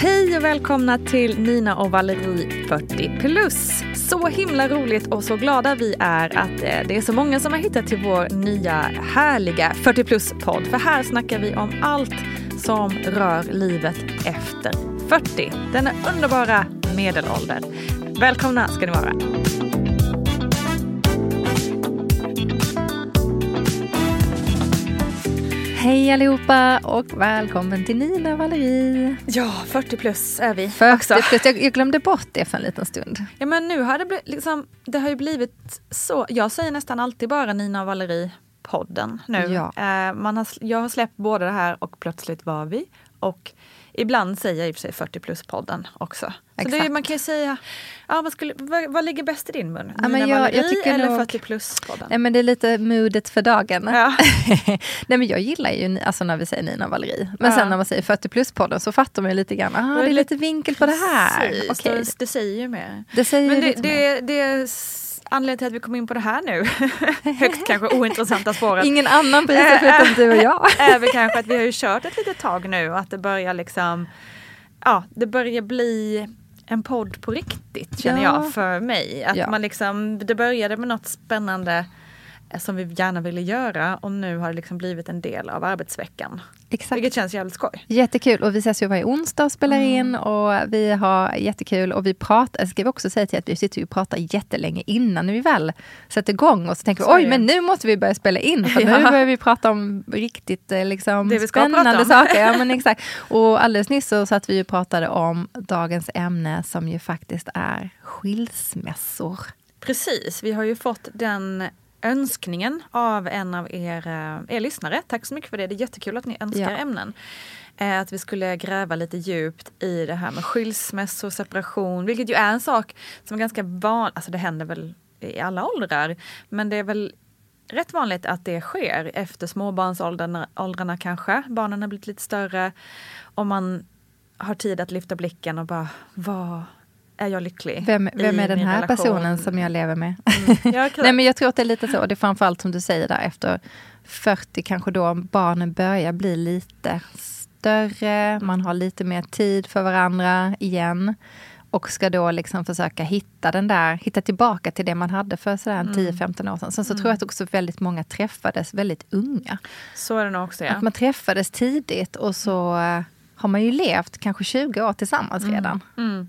Hej och välkomna till Nina och Valerie 40 plus. Så himla roligt och så glada vi är att eh, det är så många som har hittat till vår nya härliga 40 plus-podd. För här snackar vi om allt som rör livet efter 40. Denna underbara medelålder. Välkomna ska ni vara. Hej allihopa och välkommen till Nina och Valerie. Ja, 40 plus är vi 40 också. plus, jag, jag glömde bort det för en liten stund. Ja men nu har det blivit, liksom, det har ju blivit så, jag säger nästan alltid bara Nina och Valerie podden nu. Ja. Eh, man har, jag har släppt både det här och Plötsligt var vi. Och ibland säger jag i och för sig 40 plus podden också. Så det, man kan ju säga, ja, vad, skulle, vad, vad ligger bäst i din mun? Ja, men jag- jag tycker eller nog- 40 plus podden? Nej men det är lite moodet för dagen. Ja. Nej men jag gillar ju alltså när vi säger Nina Valerie. Men Ja. sen när man säger 40 plus podden så fattar man ju lite grann, ah, det är lite- vinkel på det här. Precis, Okej, det, det säger ju mer. det säger Men det, lite mer. det, det anledningen till att vi kom in på det här nu, högst kanske ointressanta spåret. Ingen annan bryr sig förutom du och jag. är väl kanske att vi har ju kört ett litet tag nu och att det börjar liksom, ja det börjar bli en podd på riktigt känner Ja. jag för mig. Att Ja. man liksom, det började med något spännande eh, som vi gärna ville göra och nu har det liksom blivit en del av arbetsveckan. Exakt. Vilket känns jävligt skoj. Jättekul och vi ses ju varje onsdag och spelar Mm. in och vi har jättekul och vi pratar, jag ska vi också säga till att vi sitter och pratar jättelänge innan vi väl sätter igång och så tänker vi Så är oj men nu måste vi börja spela in för Ja. nu börjar vi prata om riktigt eh, liksom, Det vi ska spännande prata om. saker. Ja, men exakt. Och alldeles nyss så satt vi och pratade om dagens ämne som ju faktiskt är skilsmässor. Precis, vi har ju fått den önskningen av en av er, eh, er lyssnare. Tack så mycket för det, det är jättekul att ni önskar Ja. ämnen. Eh, Att vi skulle gräva lite djupt i det här med skilsmässor, separation, vilket ju är en sak som är ganska van, alltså det händer väl i alla åldrar, men det är väl rätt vanligt att det sker efter småbarnsåldrarna åldrarna kanske. Barnen har blivit lite större och man har tid att lyfta blicken och bara, vad är jag lycklig Vem, vem är den här relation? personen som jag lever med? Ja, Nej men jag tror att det är lite så, det är framförallt som du säger där efter 40 kanske då barnen börjar bli lite större, man har lite mer tid för varandra igen. Och ska då liksom försöka hitta den där, hitta tillbaka till det man hade för sådär en 10-15 år sedan. Sen så tror jag att också väldigt många träffades väldigt unga. Så är det nog också ja. Att man träffades tidigt och så eh, har man ju levt kanske 20 år tillsammans redan.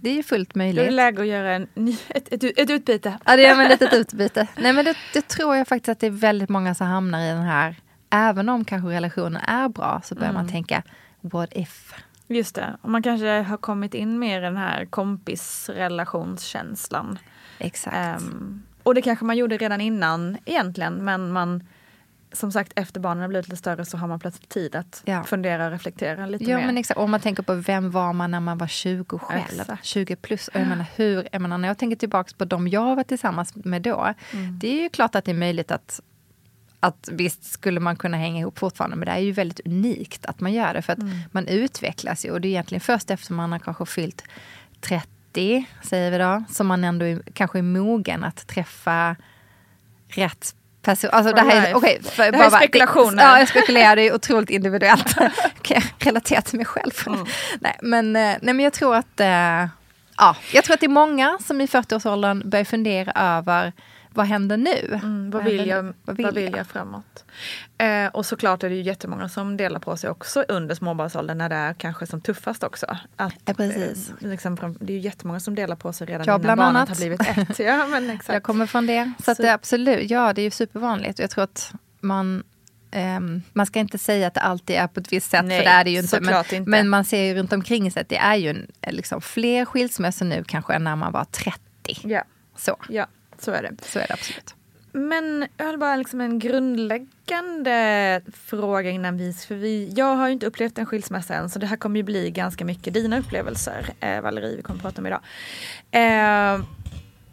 Det är ju fullt Då är det möjligt. läge att göra en, ett, ett, ett utbyte. Ja, det är ett litet utbyte. Nej, men det, det tror jag faktiskt att det är väldigt många som hamnar i den här, även om kanske relationen är bra, så börjar man tänka, what if? Just det. Och man kanske har kommit in med den här kompisrelationskänslan. Exakt. Ehm, och det kanske man gjorde redan innan egentligen, men man som sagt efter barnen har blivit lite större så har man plötsligt tid att Ja. fundera och reflektera lite Ja mer. men exakt, om man tänker på vem var man när man var 20 själv? Exakt. 20 plus. Och jag menar, hur, jag menar, när jag tänker tillbaka på de jag var tillsammans med då. Mm. Det är ju klart att det är möjligt att, att visst skulle man kunna hänga ihop fortfarande. Men det är ju väldigt unikt att man gör det. För att Mm. man utvecklas ju. Och det är egentligen först efter man har kanske fyllt 30, säger vi då. Som man ändå är, kanske är mogen att träffa rätt person. Alltså det här är, okej, för- Det här är bara- spekulationer. ja, jag spekulerar, det är otroligt individuellt. kan jag relatera till mig själv. Mm. Nej, men, eh, nej, men jag tror att eh, ja, jag tror att det är många som i 40-årsåldern börjar fundera över vad händer nu? Mm, vad, vill jag, nu? vad, vill jag? framåt? Eh, och såklart är det ju jättemånga som delar på sig också under småbarnsåldern när det är kanske som tuffast också. Att, Ja, precis. eh, liksom, det är ju jättemånga som delar på sig redan Jag innan barnet annat. har blivit ett. Ja, men exakt. Jag kommer från det. Så, Så- det är absolut, ja det är ju supervanligt. Jag tror att man ehm, man ska inte säga att det alltid är på ett visst sätt, Nej, för det är det ju inte. Men, inte. men man ser ju runt omkring sig att det är ju en, liksom, fler skilsmässor nu kanske än när man var 30. Ja, Så, ja, så är det. så är det absolut. Men jag har bara liksom en grundläggande fråga innan vi, för vi, jag har ju inte upplevt en skilsmässa än så det här kommer ju bli ganska mycket dina upplevelser, eh, Valerie, vi kommer att prata om idag. Eh,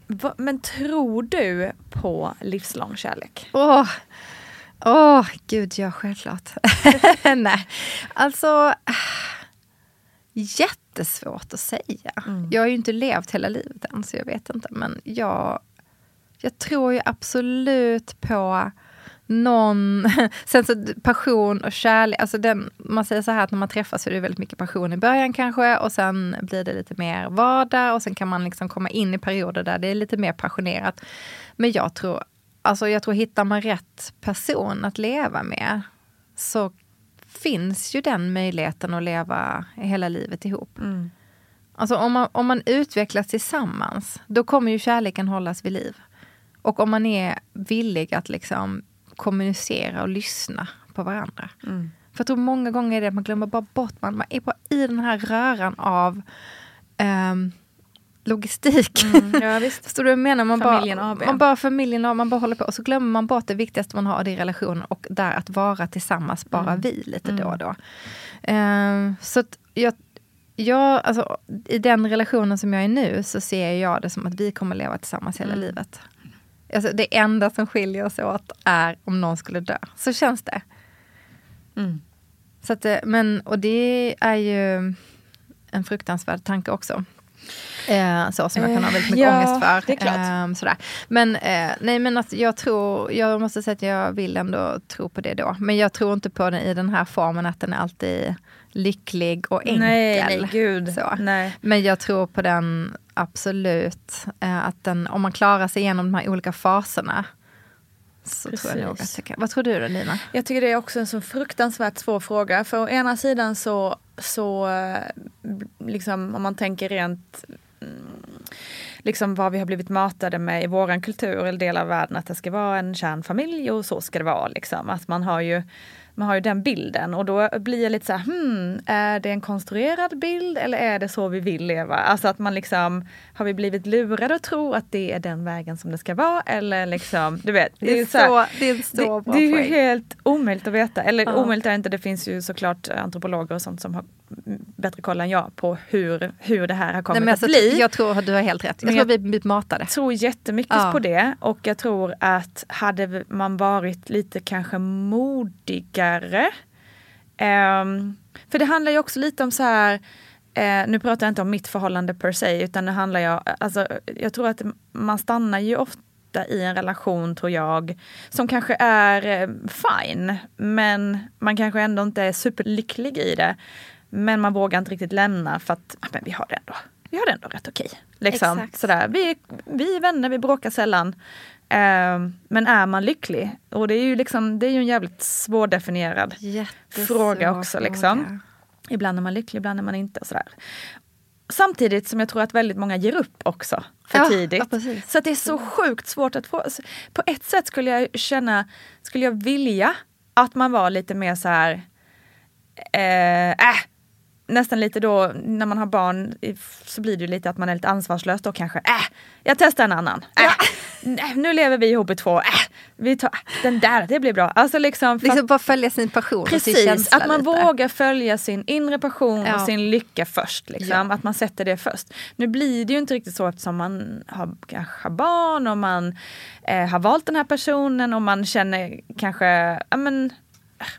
va, men tror du på livslång kärlek? Åh, oh, oh, gud ja, självklart. Nej, alltså jättesvårt att säga. Mm. Jag har ju inte levt hela livet än så jag vet inte men jag jag tror ju absolut på någon... Sen så passion och kärlek, alltså den, man säger så här att när man träffas så är det väldigt mycket passion i början kanske och sen blir det lite mer vardag och sen kan man liksom komma in i perioder där det är lite mer passionerat. Men jag tror, alltså jag tror hittar man rätt person att leva med så finns ju den möjligheten att leva hela livet ihop. Mm. Alltså om man, om man utvecklas tillsammans, då kommer ju kärleken hållas vid liv. Och om man är villig att liksom kommunicera och lyssna på varandra. Mm. För jag tror många gånger är det att man glömmer bara bort, man, man är bara i den här röran av um, logistik. Mm, ja, Förstår du vad jag menar? Man familjen bara, AB. Man bara, familjen AB, man bara håller på och så glömmer man bort det viktigaste man har, det är relationen och där att vara tillsammans, bara mm. vi lite mm. då och då. Um, så jag, jag, alltså, I den relationen som jag är nu så ser jag det som att vi kommer leva tillsammans hela mm. livet. Alltså det enda som skiljer oss åt är om någon skulle dö. Så känns det. Mm. Så att, eh, men, och det är ju en fruktansvärd tanke också. Eh, så som jag kan ha väldigt mycket eh, ångest för. Eh, sådär. Men, eh, nej, men att jag tror, jag måste säga att jag vill ändå tro på det då. Men jag tror inte på den i den här formen att den är alltid lycklig och enkel. Nej, nej gud. Så. Nej. Men jag tror på den absolut. Eh, att den, om man klarar sig igenom de här olika faserna så Precis. tror jag nog att. Vad tror du då Lina? Jag tycker det är också en så fruktansvärt svår fråga. För å ena sidan så, så eh, liksom om man tänker rent mm, liksom vad vi har blivit matade med i våran kultur eller del av världen att det ska vara en kärnfamilj och så ska det vara. Liksom. Att man har ju man har ju den bilden och då blir jag lite så här, hmm, är det en konstruerad bild eller är det så vi vill leva? Alltså att man liksom, har vi blivit lurade att tro att det är den vägen som det ska vara eller liksom, du vet. Det är, så, här, det är, så det, det är ju helt omöjligt att veta, eller ja. omöjligt är inte, det finns ju såklart antropologer och sånt som har bättre koll än jag på hur, hur det här har kommit Nej, att alltså, bli. Jag tror att du har helt rätt. Jag tror vi blivit matade. Jag tror jättemycket ja. på det och jag tror att hade man varit lite kanske modigare. Um, för det handlar ju också lite om så här, uh, nu pratar jag inte om mitt förhållande per se, utan det handlar ju, alltså jag tror att man stannar ju ofta i en relation tror jag, som kanske är eh, fine, men man kanske ändå inte är superlycklig i det. Men man vågar inte riktigt lämna för att men vi har det ändå, vi har det ändå rätt okej. Liksom. Sådär. Vi, vi är vänner, vi bråkar sällan. Uh, men är man lycklig? Och det är ju, liksom, det är ju en jävligt svårdefinierad fråga också. Liksom. Ibland är man lycklig, ibland är man inte. Och sådär. Samtidigt som jag tror att väldigt många ger upp också för ja, tidigt. Ja, så det är så sjukt svårt att få. På ett sätt skulle jag känna, skulle jag vilja att man var lite mer så här, eh, äh, nästan lite då när man har barn så blir det lite att man är lite ansvarslös då kanske. Äh, jag testar en annan. Äh, nu lever vi ihop i två. Äh, vi tar den där, det blir bra. Alltså liksom, liksom bara följa sin passion Precis, sin att man lite. vågar följa sin inre passion ja. och sin lycka först. Liksom, ja. Att man sätter det först. Nu blir det ju inte riktigt så eftersom man har kanske barn och man eh, har valt den här personen och man känner kanske, ja men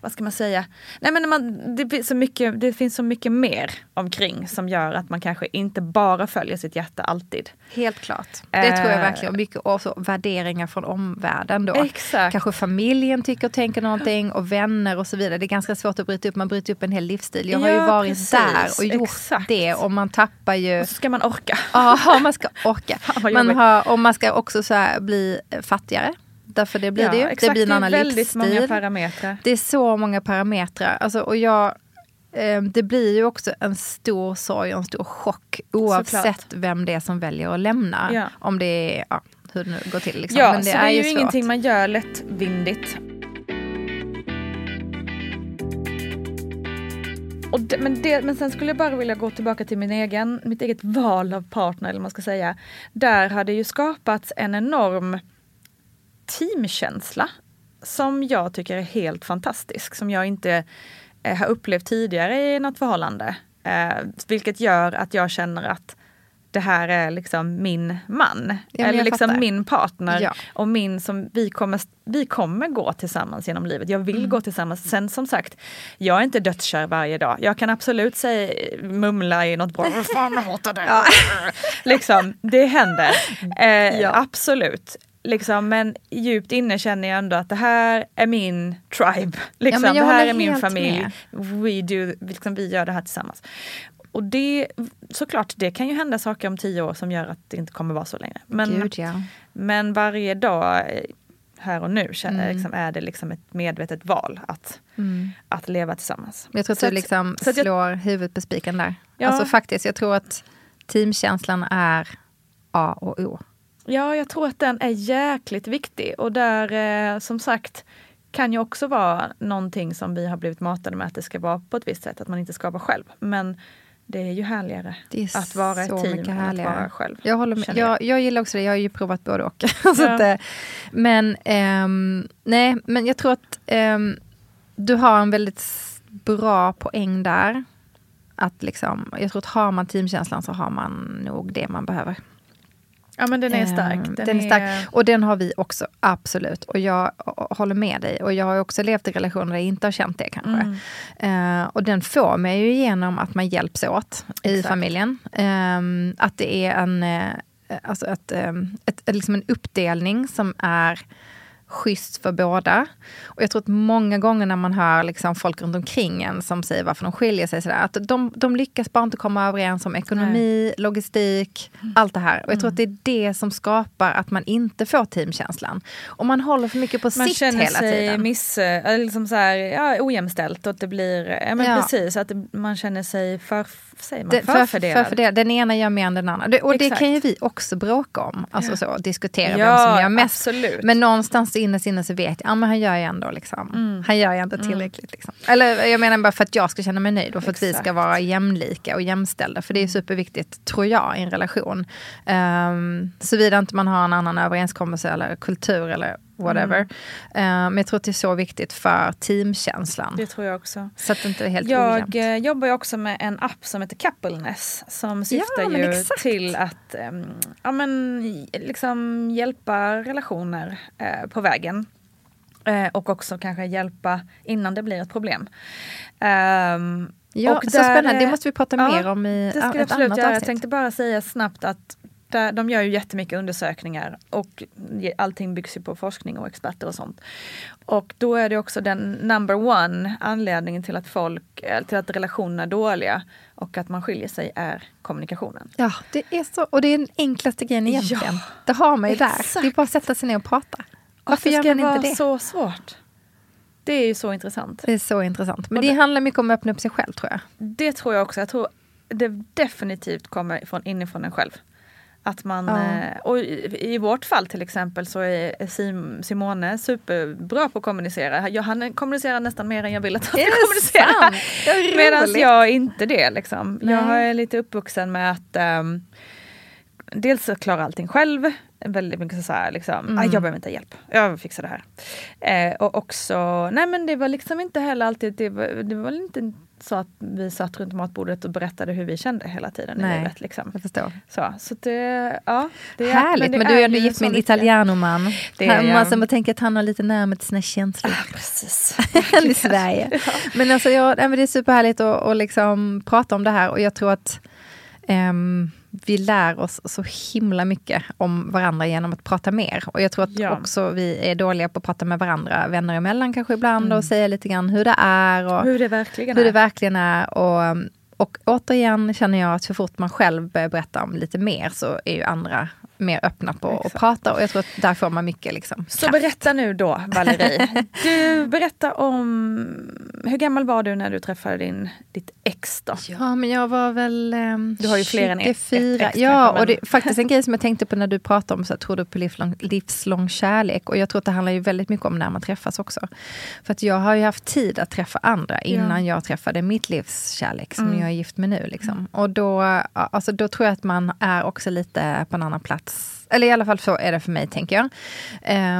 vad ska man säga? Nej, men man, det, finns så mycket, det finns så mycket mer omkring som gör att man kanske inte bara följer sitt hjärta alltid. Helt klart. Det eh, tror jag verkligen. Mycket också värderingar från omvärlden då. Exakt. Kanske familjen tycker och tänker någonting och vänner och så vidare. Det är ganska svårt att bryta upp. Man bryter upp en hel livsstil. Jag har ja, ju varit precis. där och gjort Exakt. det och man tappar ju... Och så ska man orka. Ja, man ska orka. man har, och man ska också så bli fattigare därför det blir ja, det ju. Exakt, det blir en annan det är väldigt livsstil. många parametrar. Det är så många parametrar. Alltså, och jag, eh, det blir ju också en stor sorg och en stor chock oavsett Såklart. vem det är som väljer att lämna. Ja. Om det är, ja, hur det nu går till. Liksom. Ja, Men det, så är det är ju svårt. ingenting man gör lättvindigt. Det, men, det, men sen skulle jag bara vilja gå tillbaka till min egen, mitt eget val av partner, eller man ska säga. Där hade ju skapats en enorm teamkänsla som jag tycker är helt fantastisk, som jag inte eh, har upplevt tidigare i något förhållande. Eh, vilket gör att jag känner att det här är liksom min man. Ja, eller liksom fattar. min partner. Ja. Och min som vi kommer, vi kommer gå tillsammans genom livet. Jag vill Mm. gå tillsammans. Sen som sagt, jag är inte dödskär varje dag. Jag kan absolut säga, mumla i något bra. "Vad Fan, hatar det. liksom, det händer. Eh, Ja. Absolut. Liksom, men djupt inne känner jag ändå att det här är min tribe. Liksom, jag det här är min familj. We do, liksom, vi gör det här tillsammans. Och det, såklart, det kan ju hända saker om tio år som gör att det inte kommer vara så längre. Men, Gud, ja. men varje dag, eh, här och nu, känner, Mm. liksom, är det liksom ett medvetet val att, Mm. att leva tillsammans. Jag tror att Så du liksom att jag- slår huvudet på spiken där. Ja. Alltså faktiskt, jag tror att teamkänslan är A och O. Ja, jag tror att den är jäkligt viktig och där eh, som sagt kan ju också vara någonting som vi har blivit matade med att det ska vara på ett visst sätt, att man inte ska vara själv. Men det är ju härligare är att vara ett team än att härligare. vara själv. Jag håller med. jag. Jag, gillar också det, jag har ju provat både och. så Ja. att, eh, men, ehm, nej, men jag tror att ehm, du har en väldigt bra poäng där. Att liksom, jag tror att har man teamkänslan så har man nog det man behöver. Ja men den är Ehm, stark. Den, är stark. Och den har vi också, absolut. Och jag håller med dig. Och jag har också levt i relationer där jag inte har känt det kanske. Mm. Eh, och den får mig ju igenom att man hjälps åt i Exakt. familjen. Ehm, att det är en, eh, alltså ett, ehm, ett, liksom en uppdelning som är schysst för båda. Och jag tror att många gånger när man hör liksom folk runt omkring en som säger varför de skiljer sig, sådär, att de, de lyckas bara inte komma överens om ekonomi, logistik, allt det här. Och jag tror att det är det som skapar att man inte får teamkänslan. Och man håller för mycket på Man sitt känner hela sig tiden. miss, eller liksom så här, ja, ojämställt och att det blir, ja men Ja. precis, att man känner sig för, säger man, Det- för- förfördelad. förfördelad. Den ena gör mer än den andra. Det, och det Exakt. kan ju vi också bråka om. Alltså så, diskutera vem Ja, som gör mest. absolut. Men någonstans innerst inne så vet jag, ja men han gör ju ändå liksom. Mm. Han gör ju ändå tillräckligt. Liksom. Eller jag menar bara för att jag ska känna mig nöjd och för att vi ska Exakt. vara jämlika och jämställda. För det är superviktigt, tror jag, i en relation. Um, Såvida inte man har en annan överenskommelse eller kultur eller whatever. Mm. Ehm, men jag tror att det är så viktigt för teamkänslan. Det tror jag också. Så att det inte är helt Jag ojämnt. eh, jobbar ju också med en app som heter Coupleness som syftar men ju exakt. till att em, ja, men, liksom hjälpa relationer eh, på vägen. Eh, och också kanske hjälpa innan det blir ett problem. Ehm, Ja, och så där, spännande. Det måste vi prata ja, mer om i Det ska ett absolut annat göra. Jag avsnitt. tänkte bara säga snabbt att där, de gör ju jättemycket undersökningar och allting byggs ju på forskning och experter och sånt. Och då är det också den number one anledningen till att folk, eh, till att relationer är dåliga och att man skiljer sig är kommunikationen. Ja, det är så. Och det är den enklaste grejen egentligen. Ja, det har man ju där. exakt. Det är bara att sätta sig ner och prata. Varför gör ska man inte det? så svårt? Det är ju så intressant. Det är så intressant. Men det det- handlar mycket om att öppna upp sig själv tror jag. Det tror jag också. Jag tror det definitivt kommer från inifrån en själv. Att man, Ja. eh, och i, vårt fall till exempel så är Sim, Simone superbra på att kommunicera. Jag, han kommunicerar nästan mer än jag vill att han ska kommunicera. Medan jag inte det. Liksom. Jag är lite uppvuxen med att ehm, dels klara allting själv. Väldigt mycket så här, liksom, Mm. "Aj, jag behöver inte hjälp, jag fixar det här. Eh, och också, nej men det var liksom inte heller alltid, det var, det var inte så att vi satt runt matbordet och berättade hur vi kände hela tiden Nej. i livet. Liksom. Jag förstår. Så, så det, ja. Det är, Härligt, men, det du är ändå gift med en italianoman. Det är Han- jag. Man tänker att han har lite närmare till sina känslor Precis. än i Sverige. Men alltså, ja, men det är superhärligt att, att liksom prata om det här och jag tror att ehm, vi lär oss så himla mycket om varandra genom att prata mer. Och jag tror att Ja. också vi är dåliga på att prata med varandra, vänner emellan kanske ibland, och säga lite grann hur det är. Och, Hur det verkligen hur det är. verkligen är. Och, och återigen känner jag att så fort man själv börjar berätta om lite mer så är ju andra mer öppna på att prata och jag tror att där får man mycket liksom, Så kraft. berätta nu då, Valerie. Du berättar om, hur gammal var du när du träffade din, ditt ex då? Ja, men jag var väl ehm, Du har ju fler än ett- ett 24. ex Ja, kanske, men- och det är faktiskt en grej som jag tänkte på när du pratade om så här, tror du på livslång, livslång kärlek? Och jag tror att det handlar ju väldigt mycket om när man träffas också. För att jag har ju haft tid att träffa andra innan jag träffade mitt livs kärlek som Mm. jag är gift med nu. Liksom. Och då, alltså, då tror jag att man är också lite på en annan plats eller i alla fall så är det för mig, tänker jag.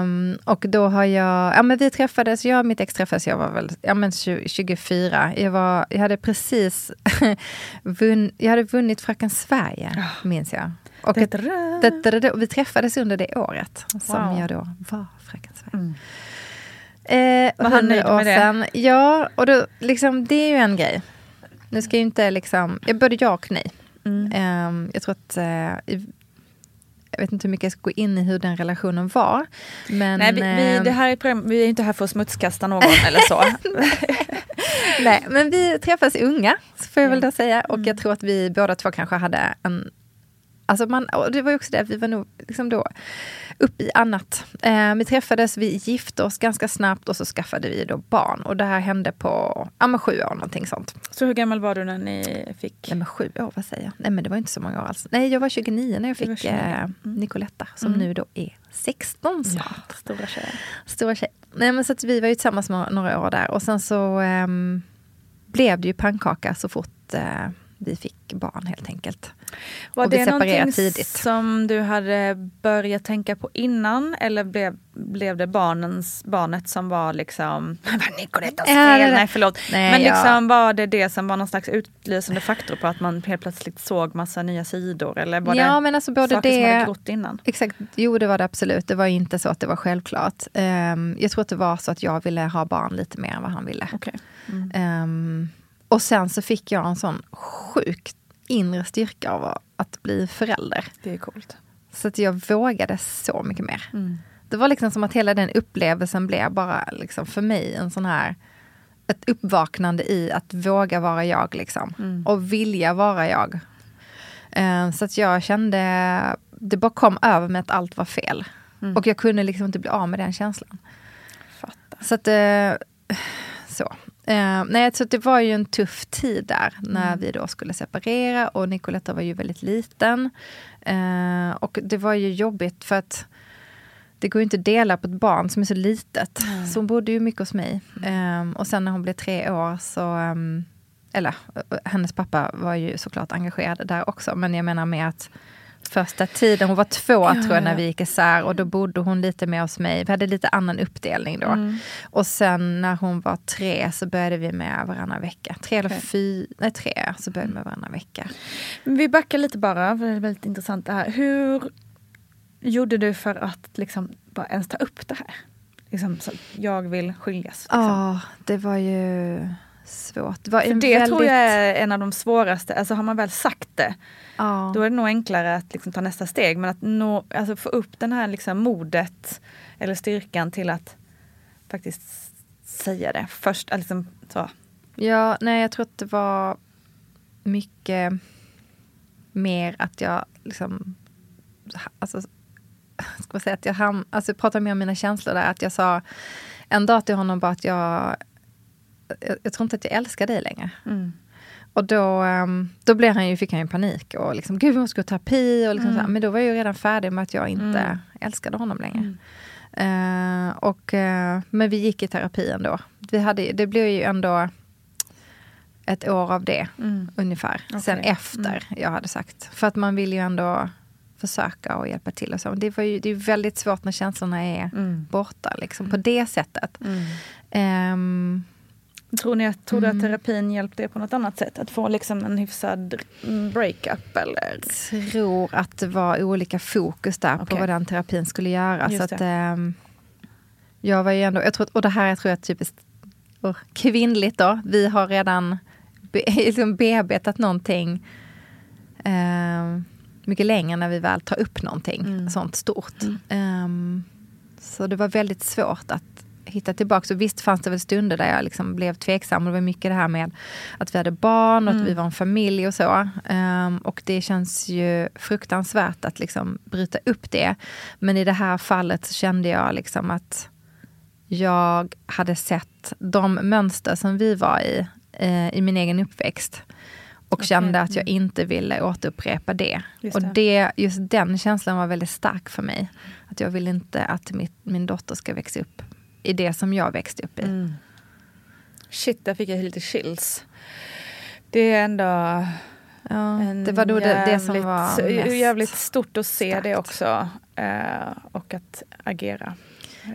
Um, och då har jag, ja men vi träffades, jag och mitt ex träffades, jag var väl ja, men 20, 24. Jag, var, jag hade precis vunn, jag hade vunnit Fröken Sverige, oh. minns jag. Och, det, det, det, och vi träffades under det året som wow. jag då var Fröken Sverige. Mm. Eh, var han nöjd med sedan. det? Ja, och då, liksom, det är ju en grej. Nu ska ju inte liksom, både ja och nej. Mm. Um, jag tror att uh, jag vet inte hur mycket jag ska gå in i hur den relationen var. Men, Nej, vi, vi, ehm, det här är program, vi är inte här för att smutskasta någon eller så. Nej, men vi träffades unga, får jag väl då säga. Och jag mm. tror att vi båda två kanske hade en Alltså man, och det var ju också det, vi var nog liksom då upp i annat. Eh, vi träffades, vi gifte oss ganska snabbt och så skaffade vi då barn. Och det här hände på ja, sju år, någonting sånt. Så hur gammal var du när ni fick? Nej men sju år, vad säger jag? Nej men det var inte så många år alls. Nej, jag var 29 när jag fick eh, mm. Nicoletta, som mm. nu då är 16 snart. Ja, stora tjej. Stora tjej. Nej men så att vi var ju tillsammans några år där och sen så eh, blev det ju pannkaka så fort eh, vi fick barn helt enkelt. Var och det någonting tidigt. som du hade börjat tänka på innan eller blev, blev det barnens, barnet som var liksom, Nicolettas fel, nej förlåt. Nej, Men liksom ja. var det det som var någon slags utlösande faktor på att man helt plötsligt såg massa nya sidor? Eller var ja, det men alltså både saker det, som hade grott innan? Exakt, jo det var det absolut. Det var inte så att det var självklart. Um, jag tror att det var så att jag ville ha barn lite mer än vad han ville. Okay. Mm. Um, och sen så fick jag en sån sjuk inre styrka av att bli förälder. Det är coolt. Så att jag vågade så mycket mer. Mm. Det var liksom som att hela den upplevelsen blev bara liksom för mig en sån här ett uppvaknande i att våga vara jag liksom. Mm. Och vilja vara jag. Uh, så att jag kände, det bara kom över mig att allt var fel. Mm. Och jag kunde liksom inte bli av med den känslan. Fattar. Så att, uh, så. Eh, nej, så det var ju en tuff tid där när mm. vi då skulle separera och Nicoletta var ju väldigt liten. Eh, och det var ju jobbigt för att det går ju inte att dela på ett barn som är så litet. Mm. Så hon bodde ju mycket hos mig. Eh, och sen när hon blev tre år så um, eller hennes pappa var ju såklart engagerad där också, men jag menar med att första tiden. Hon var två ja, tror jag när vi gick isär och då bodde hon lite med hos mig. Vi hade lite annan uppdelning då. Mm. Och sen när hon var tre så började vi med varannan vecka. Tre eller fyra, nej tre, så började vi med varannan vecka. Vi backar lite bara, för det är väldigt intressant det här. Hur gjorde du för att liksom bara ens ta upp det här? Liksom, jag vill skiljas. Liksom. Ja, det var ju svårt. Det, det väldigt... tror jag är en av de svåraste, alltså har man väl sagt det Ja. Då är det nog enklare att liksom ta nästa steg. Men att nå, alltså få upp den här liksom modet eller styrkan till att faktiskt säga det först. Liksom, så. Ja, nej jag tror att det var mycket mer att jag liksom, alltså, ska man säga att jag ham, alltså jag pratade mer om mina känslor där, att jag sa en dag till honom bara att jag, jag, jag tror inte att jag älskar dig längre. Mm. Och då, ehm, då blev han ju, fick han ju panik och liksom, gud vi måste gå i terapi. Och liksom mm. så men då var jag ju redan färdig med att jag inte mm. älskade honom längre. Mm. Uh, och, uh, men vi gick i terapi ändå. Vi hade, det blev ju ändå ett år av det mm. ungefär. Okay. Sen efter mm. jag hade sagt. För att man vill ju ändå försöka och hjälpa till. Och så. Det, var ju, det är väldigt svårt när känslorna är mm. borta liksom, på det sättet. Um, Tror, ni, tror du att mm. terapin hjälpte er på något annat sätt? Att få liksom en hyfsad breakup? Eller? Jag tror att det var olika fokus där okay. på vad den terapin skulle göra. Just så att, ähm, jag var ju ändå, jag tror, och det här tror jag är typiskt och kvinnligt då. Vi har redan be, liksom bearbetat någonting äh, mycket längre när vi väl tar upp någonting mm. sånt stort. Mm. Um, så det var väldigt svårt att hitta tillbaka. Och visst fanns det väl stunder där jag liksom blev tveksam. Och det var mycket det här med att vi hade barn och mm. att vi var en familj och så. Um, och det känns ju fruktansvärt att liksom bryta upp det. Men i det här fallet så kände jag liksom att jag hade sett de mönster som vi var i, eh, i min egen uppväxt. Och okay. kände att jag mm. inte ville återupprepa det. Just och det, just den känslan var väldigt stark för mig. Att jag vill inte att mitt, min dotter ska växa upp i det som jag växte upp i. Mm. Shit, där fick jag lite chills. Det är ändå... Ja, det var nog det, det som var jävligt- mest. Jävligt stort att se det starkt. också. Eh, och att agera.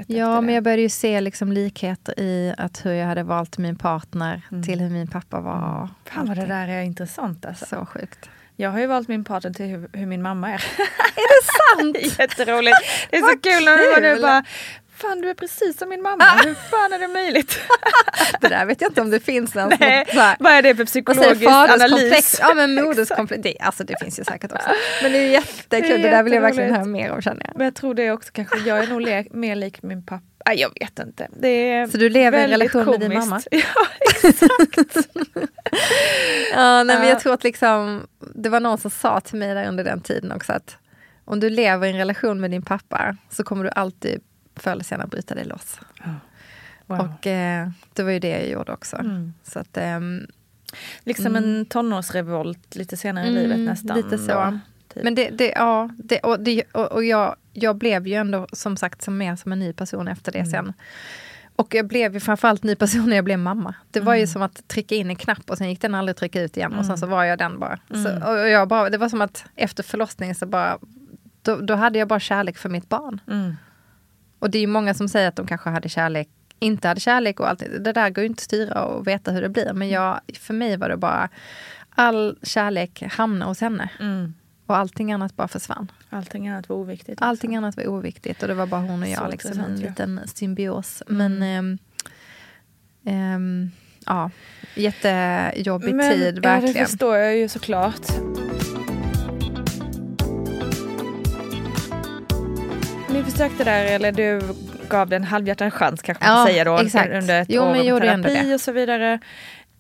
Ja, men det. jag började ju se liksom likheter i att hur jag hade valt min partner Mm. till hur min pappa var. Fan vad det där är intressant alltså. Så sjukt. Jag har ju valt min partner till hur, hur min mamma är. Är det sant? Jätteroligt. Det är så Vad kul när du kul. nu bara Fan du är precis som min mamma, hur fan är det möjligt? Det där vet jag inte om det finns någon Nej, så här, Vad är det för psykologisk analys? Ja men moderskomplex, det, alltså det finns ju säkert också. Men det är jättekul, Det det, är där vill jag verkligen höra mer om känner jag. Men jag tror det är också kanske, jag är nog le- mer lik min pappa. Nej, jag vet inte. Det är Så du lever i en relation med din komiskt. mamma? Ja, exakt. Ja, nej, men Ja. jag tror att liksom, det var någon som sa till mig där under den tiden också att om du lever i en relation med din pappa så kommer du alltid förr eller senare bryta dig loss. Wow. Och eh, det var ju det jag gjorde också. Mm. Så att, ehm, Liksom Mm. en tonårsrevolt lite senare i Mm, livet nästan. lite så. då, typ. men det, det, ja, det, och, det, och, och jag, jag blev ju ändå som sagt som mer som en ny person efter det Mm. sen. Och jag blev ju framförallt ny person när jag blev mamma. Det var ju Mm. som att trycka in en knapp och sen gick den aldrig trycka ut igen och sen så var jag den bara. Så, och jag bara. Det var som att efter förlossningen så bara då, då hade jag bara kärlek för mitt barn. Mm. Och det är ju många som säger att de kanske hade kärlek, inte hade kärlek och allt. Det där går ju inte att styra och veta hur det blir. Men jag, för mig var det bara all kärlek hamnade hos henne. Mm. Och allting annat bara försvann. Allting annat var oviktigt. Allting liksom. annat var oviktigt och det var bara hon och Så jag, liksom, en liten symbios. Mm. Men ehm, ehm, ja, jättejobbig Men, tid Ja, det verkligen. förstår jag ju såklart. Ni försökte där, eller du gav det en halvhjärtad chans kanske man Ja, säga då. exakt. Under ett Jo, år men av gjorde ändå terapi det. och så vidare.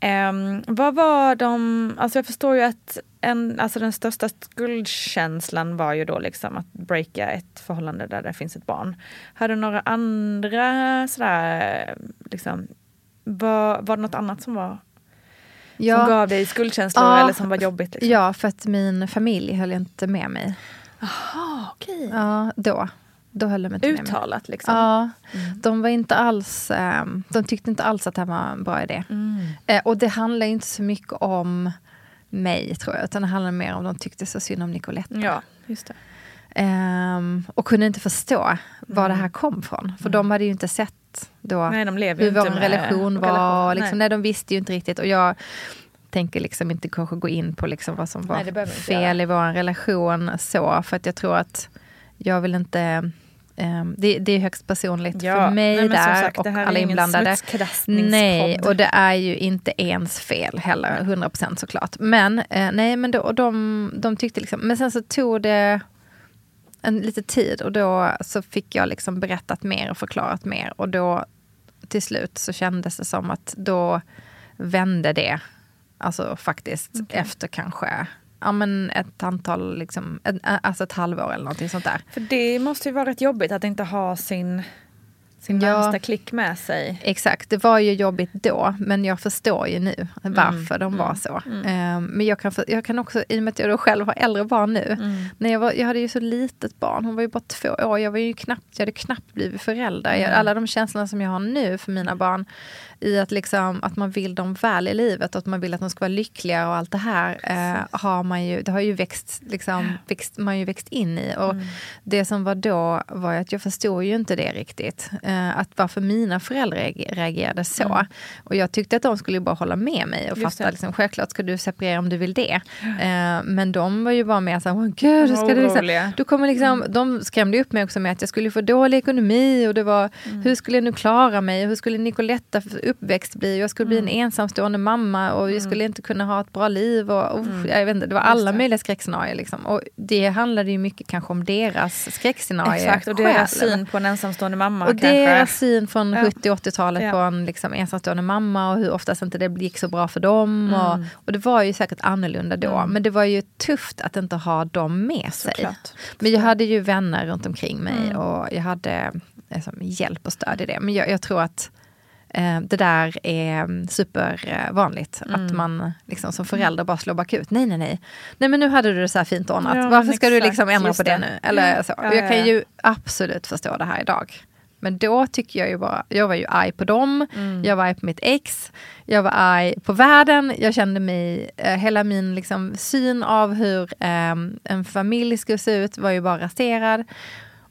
Ehm, vad var de, alltså jag förstår ju att en, alltså den största skuldkänslan var ju då liksom att breaka ett förhållande där det finns ett barn. Hade du några andra sådär, liksom, var, var det något annat som var som ja, gav dig skuldkänslor Ja. eller som var jobbigt? Liksom? ja, för att min familj höll inte med mig. Jaha, okej. Ja, då. Då höll de inte med. Uttalat liksom? Ja, Mm. de var inte alls, ehm, de tyckte inte alls att det här var en bra idé. Mm. Eh, och det handlar inte så mycket om mig tror jag, utan det handlar mer om de tyckte så synd om Nicolette. Ja, just det. Ehm, och kunde inte förstå var det här kom från. För de hade ju inte sett då Nej, de lever ju hur vår med relation var. relation. liksom, Nej. nej. de visste ju inte riktigt. Och jag tänker liksom inte kanske gå in på liksom vad som var Nej, fel i vår relation. så För att jag tror att jag vill inte... ehm, det, det är högst personligt Ja, för mig nej, där sagt, och alla inblandade. Nej, och det är ju inte ens fel heller, 100% såklart. Men, eh, nej, men då, de, de tyckte liksom, men sen så tog det en lite tid och då så fick jag liksom berättat mer och förklarat mer och då till slut så kändes det som att då vände det, alltså faktiskt Okej. efter kanske Ja men ett antal, liksom, ett, alltså ett halvår eller någonting sånt där. För det måste ju vara rätt jobbigt att inte ha sin, sin Ja. närmsta klick med sig. Exakt, det var ju jobbigt då, men jag förstår ju nu varför de var mm, så. mm. Eh, Men jag kan, jag kan också, i och med att jag då själv har äldre barn nu, Mm. när jag, var, jag hade ju så litet barn, hon var ju bara två år, jag, var ju knappt, jag hade knappt blivit förälder. Jag, Mm. alla de känslorna som jag har nu för mina barn, i att, liksom, att man vill dem väl i livet och att man vill att de ska vara lyckliga och allt det här, eh, har man ju, det har ju växt, liksom, växt, man ju växt in i. Och Mm. det som var då var att jag förstod ju inte det riktigt. Eh, att varför mina föräldrar reager- reagerade så. Mm. Och jag tyckte att de skulle bara hålla med mig och Just fatta det. liksom, självklart ska du separera om du vill det. Eh, men de var ju bara mer såhär, åh gud, hur ska du liksom, Oroliga. du kommer liksom, de skrämde upp mig också med att jag skulle få dålig ekonomi och det var, hur skulle jag nu klara mig och hur skulle Nicoletta uppväxt bli? Jag skulle bli en ensamstående mamma och jag skulle inte kunna ha ett bra liv och uff, jag vet inte, det var alla det. möjliga skräckscenarier liksom. Och det handlade ju mycket kanske om deras skräckscenario Exakt, och deras syn på en ensamstående mamma Och kanske. deras syn från Ja. 70-80-talet Ja. på en liksom ensamstående mamma och hur oftast inte det gick så bra för dem. Och, Mm. och det var ju säkert annorlunda då. Mm. Men det var ju tufft att inte ha dem med sig. Såklart. Men jag hade ju vänner runt omkring mig Mm. och jag hade liksom, hjälp och stöd i det. Men jag, jag tror att det där är supervanligt. Mm. Att man liksom, som förälder bara slår bakut. Nej, nej, nej. Nej, men nu hade du det så här fint ordnat. Ja, Varför ska du liksom ändra just på det, det. nu? Eller så. Ja, jag ja, kan ju absolut förstå det här idag. Men då tycker jag ju bara, jag var ju arg på dem, Mm. jag var arg på mitt ex, jag var arg på världen, jag kände mig, eh, hela min liksom, syn av hur eh, en familj skulle se ut var ju bara raserad.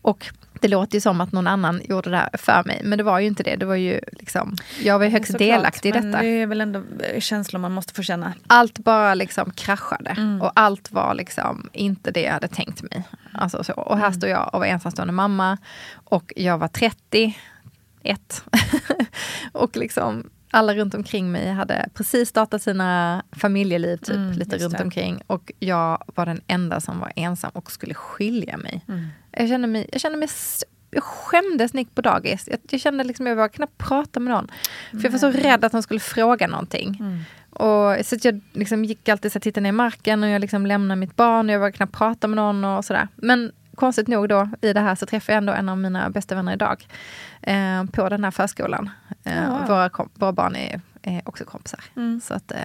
Och det låter ju som att någon annan gjorde det här för mig, men det var ju inte det. Det var ju liksom, jag var ju högst Såklart, delaktig i men detta. det är väl ändå eh, känslor man måste få känna. Allt bara liksom kraschade Mm. och allt var liksom inte det jag hade tänkt mig. Alltså så. Och här Mm. står jag och var ensamstående mamma och jag var 31. och liksom alla runt omkring mig hade precis startat sina familjeliv typ Mm, lite runt det. omkring och jag var den enda som var ensam och skulle skilja mig. Mm. Jag kände mig, jag kände mig jag skämdes när jag gick på dagis. Jag, jag kände liksom jag var knappt prata med någon. För jag var så rädd att de skulle fråga någonting. Mm. Och, så jag liksom gick alltid så att titta ner i marken och jag liksom lämnade mitt barn och jag vågade knappt prata med någon och sådär. Men konstigt nog då i det här så träffade jag ändå en av mina bästa vänner idag. Eh, på den här förskolan. Eh, Ja, wow. våra, våra barn är, är också kompisar. Mm. Så att eh,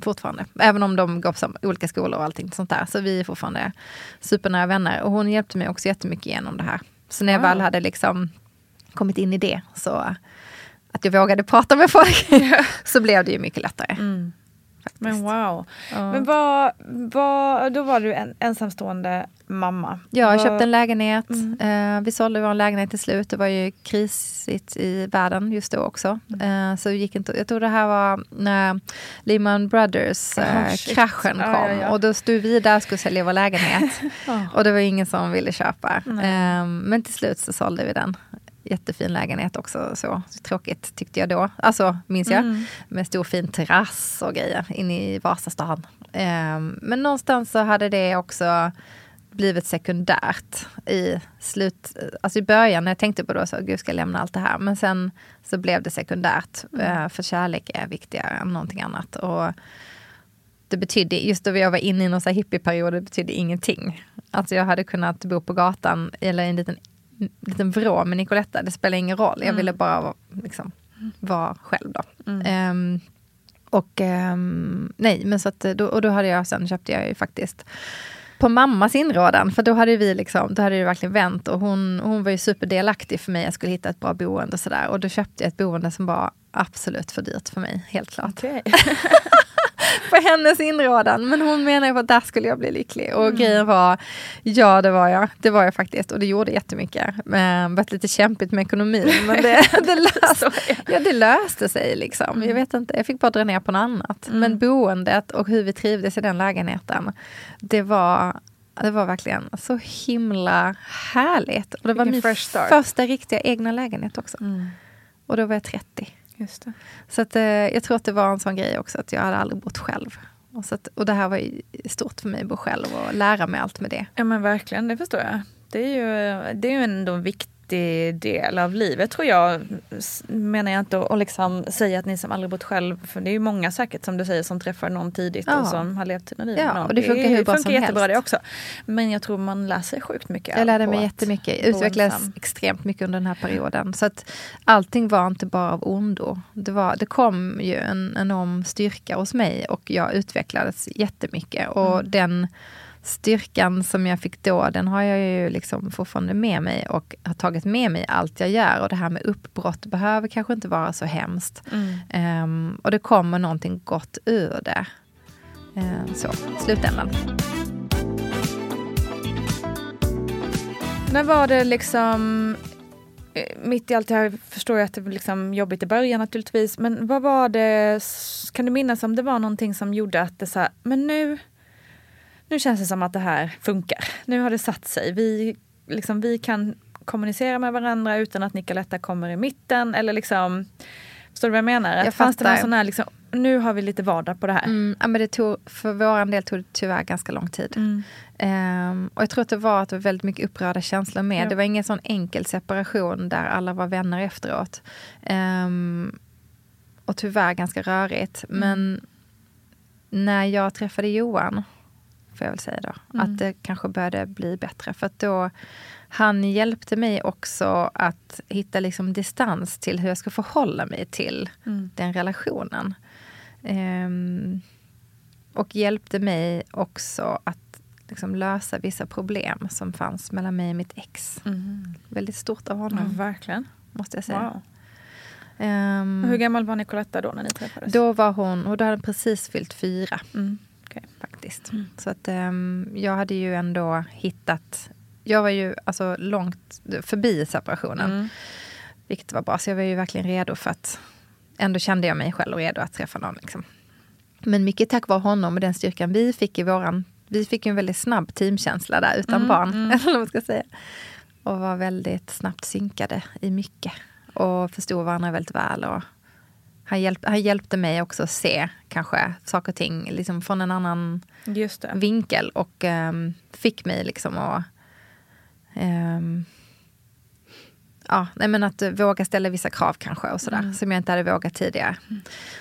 fortfarande, även om de går på olika skolor och allting sånt där. Så vi är fortfarande supernära vänner. Och hon hjälpte mig också jättemycket genom det här. Så när jag Wow. väl hade liksom kommit in i det så att jag vågade prata med folk så blev det ju mycket lättare. Mm. Faktiskt. Men wow. Ja. Men vad, vad, då var du en ensamstående mamma. Ja, jag köpte en lägenhet. Mm. Eh, vi sålde vår lägenhet till slut. Det var ju krisigt i världen just då också. Mm. Eh, så gick inte. Jag tror det här var när Lehman Brothers eh, Oh, kom. Ja, ja. Och då stod vi där och skulle sälja vår lägenhet. Ja. och det var ingen som ville köpa. Eh, men till slut så sålde vi den. Jättefin lägenhet också. Så, tråkigt tyckte jag då. Alltså, minns jag. Mm. Med stor fin terrass och grejer inne i Vasastan. Ehm, men någonstans så hade det också blivit sekundärt i slut, alltså i början när jag tänkte på det så, gud ska jag lämna allt det här. Men sen så blev det sekundärt, eh, för kärlek är viktigare än någonting annat. Och det betydde, just då jag var inne i någon så här hippieperiod, det betydde ingenting. Alltså jag hade kunnat bo på gatan eller i en liten, liten vrå med Nicoletta, det spelar ingen roll. Jag Mm. ville bara liksom, vara själv då. Mm. Ehm, och ehm, nej, men så att då, och då hade jag sen köpte jag ju faktiskt på mammas inrådan, för då hade vi liksom, då hade det verkligen vänt och hon, hon var ju superdelaktig för mig, jag skulle hitta ett bra boende och sådär. Och då köpte jag ett boende som var absolut för dyrt för mig, helt klart. Okej. På hennes inrådan, men hon menar ju på att där skulle jag bli lycklig. Och grejen var, ja det var jag, det var jag faktiskt och det gjorde jättemycket. Men varit lite kämpigt med ekonomin, men det, det, löste, ja, det löste sig liksom. Jag vet inte, jag fick bara dra ner på något annat. Mm. Men boendet och hur vi trivdes i den lägenheten, det var det var verkligen så himla härligt. Och det var Vilken min första riktiga egna lägenhet också. Mm. Och då var jag 30. Just det. Så att, eh, jag tror att det var en sån grej också, att jag hade aldrig bott själv. Och, så att, och det här var ju stort för mig att bo själv och lära mig allt med det. Ja men verkligen, det förstår jag. Det är ju, det är ju ändå en viktig del av livet tror jag. Menar jag inte att liksom säga att ni som aldrig bott själv, för det är ju många säkert som du säger som träffar någon tidigt Ja. och som har levt sina liv Ja, med någon. och det funkar hur bra funkar som jättebra helst. det också. Men jag tror man lär sig sjukt mycket. Jag lärde mig att jättemycket, utvecklades extremt mycket under den här perioden. Så att allting var inte bara av ondo. Det, var, det kom ju en enorm styrka hos mig och jag utvecklades jättemycket. Och Mm. den styrkan som jag fick då, den har jag ju liksom fortfarande med mig och har tagit med mig allt jag gör. Och det här med uppbrott behöver kanske inte vara så hemskt. Mm. Ehm, och det kommer någonting gott ur det. Ehm, så, slutändan. När var det liksom, eh, mitt i allt det här förstår jag att det var liksom jobbigt i början naturligtvis, men vad var det, kan du minnas om det var någonting som gjorde att det så här, men nu, nu känns det som att det här funkar. Nu har det satt sig. Vi, liksom, vi kan kommunicera med varandra utan att Nicoletta kommer i mitten eller liksom, förstår du vad jag menar? Att Jag fanns det någon sån här, liksom, nu har vi lite vardag på det här. Mm, ja, men det tog, för vår del tog det tyvärr ganska lång tid. Mm. Ehm, och jag tror att det var att det var väldigt mycket upprörda känslor med. Ja. Det var ingen sån enkel separation där alla var vänner efteråt. Ehm, och tyvärr ganska rörigt. Mm. Men när jag träffade Johan, får jag väl säga då, Mm. att det kanske började bli bättre. För att då, han hjälpte mig också att hitta liksom distans till hur jag ska förhålla mig till Mm. den relationen. Ehm, och hjälpte mig också att liksom lösa vissa problem som fanns mellan mig och mitt ex. Mm. Väldigt stort av Ja, honom. verkligen. måste jag säga. Wow. Ehm, Hur gammal var Nicoletta då när ni träffades? då var hon, och då hade hon precis fyllt fyra Mm. Faktiskt. Så att ehm, jag hade ju ändå hittat, jag var ju alltså långt förbi separationen. Mm. Vilket var bra, så jag var ju verkligen redo för att... Ändå kände jag mig själv redo att träffa någon. Liksom. Men mycket tack vare honom och den styrkan vi fick i våran... Vi fick ju en väldigt snabb teamkänsla där utan Mm, barn. mm. Eller vad man ska säga. Och var väldigt snabbt synkade i mycket. Och förstod varandra väldigt väl. Och han, hjälp, han hjälpte mig också att se kanske saker och ting liksom från en annan vinkel och ehm, fick mig liksom att... ehm, ja, nej men att våga ställa vissa krav kanske och sådär, Mm. som jag inte hade vågat tidigare.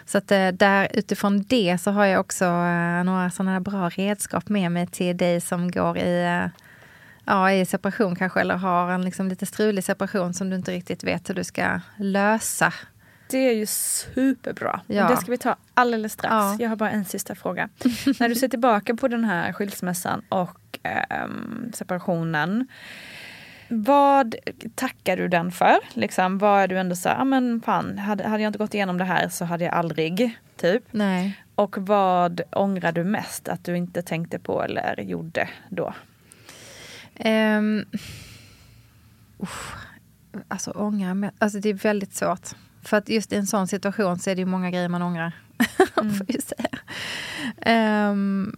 Så att eh, där, utifrån det så har jag också eh, några sådana här bra redskap med mig till dig som går i, eh, ja, i separation kanske, eller har en liksom lite strulig separation som du inte riktigt vet hur du ska lösa. Det är ju superbra. Ja. Det ska vi ta alldeles strax. Ja. Jag har bara en sista fråga. När du ser tillbaka på den här skilsmässan och ehm, separationen. Vad tackar du den för? Liksom, vad är du ändå så här, ah, men fan, hade, hade jag inte gått igenom det här så hade jag aldrig, typ. Nej. Och vad ångrar du mest att du inte tänkte på eller gjorde då? Um, alltså ångra, med- alltså det är väldigt svårt. För att just i en sån situation så är det ju många grejer man ångrar. Mm. får säga. Ehm,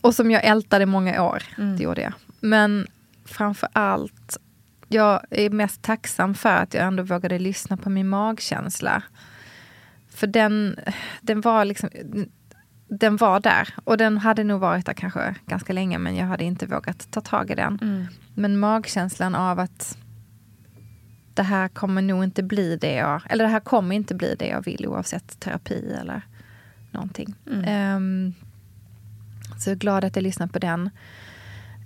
och som jag ältade många år, Mm. det gjorde jag. Men framför allt, jag är mest tacksam för att jag ändå vågade lyssna på min magkänsla. För den, den var liksom den var där och den hade nog varit där kanske ganska länge men jag hade inte vågat ta tag i den. Mm. Men magkänslan av att det här kommer nog inte bli det jag, eller det här kommer inte bli det jag vill oavsett terapi eller någonting. Mm. Ehm, så jag är glad att jag lyssnade på den.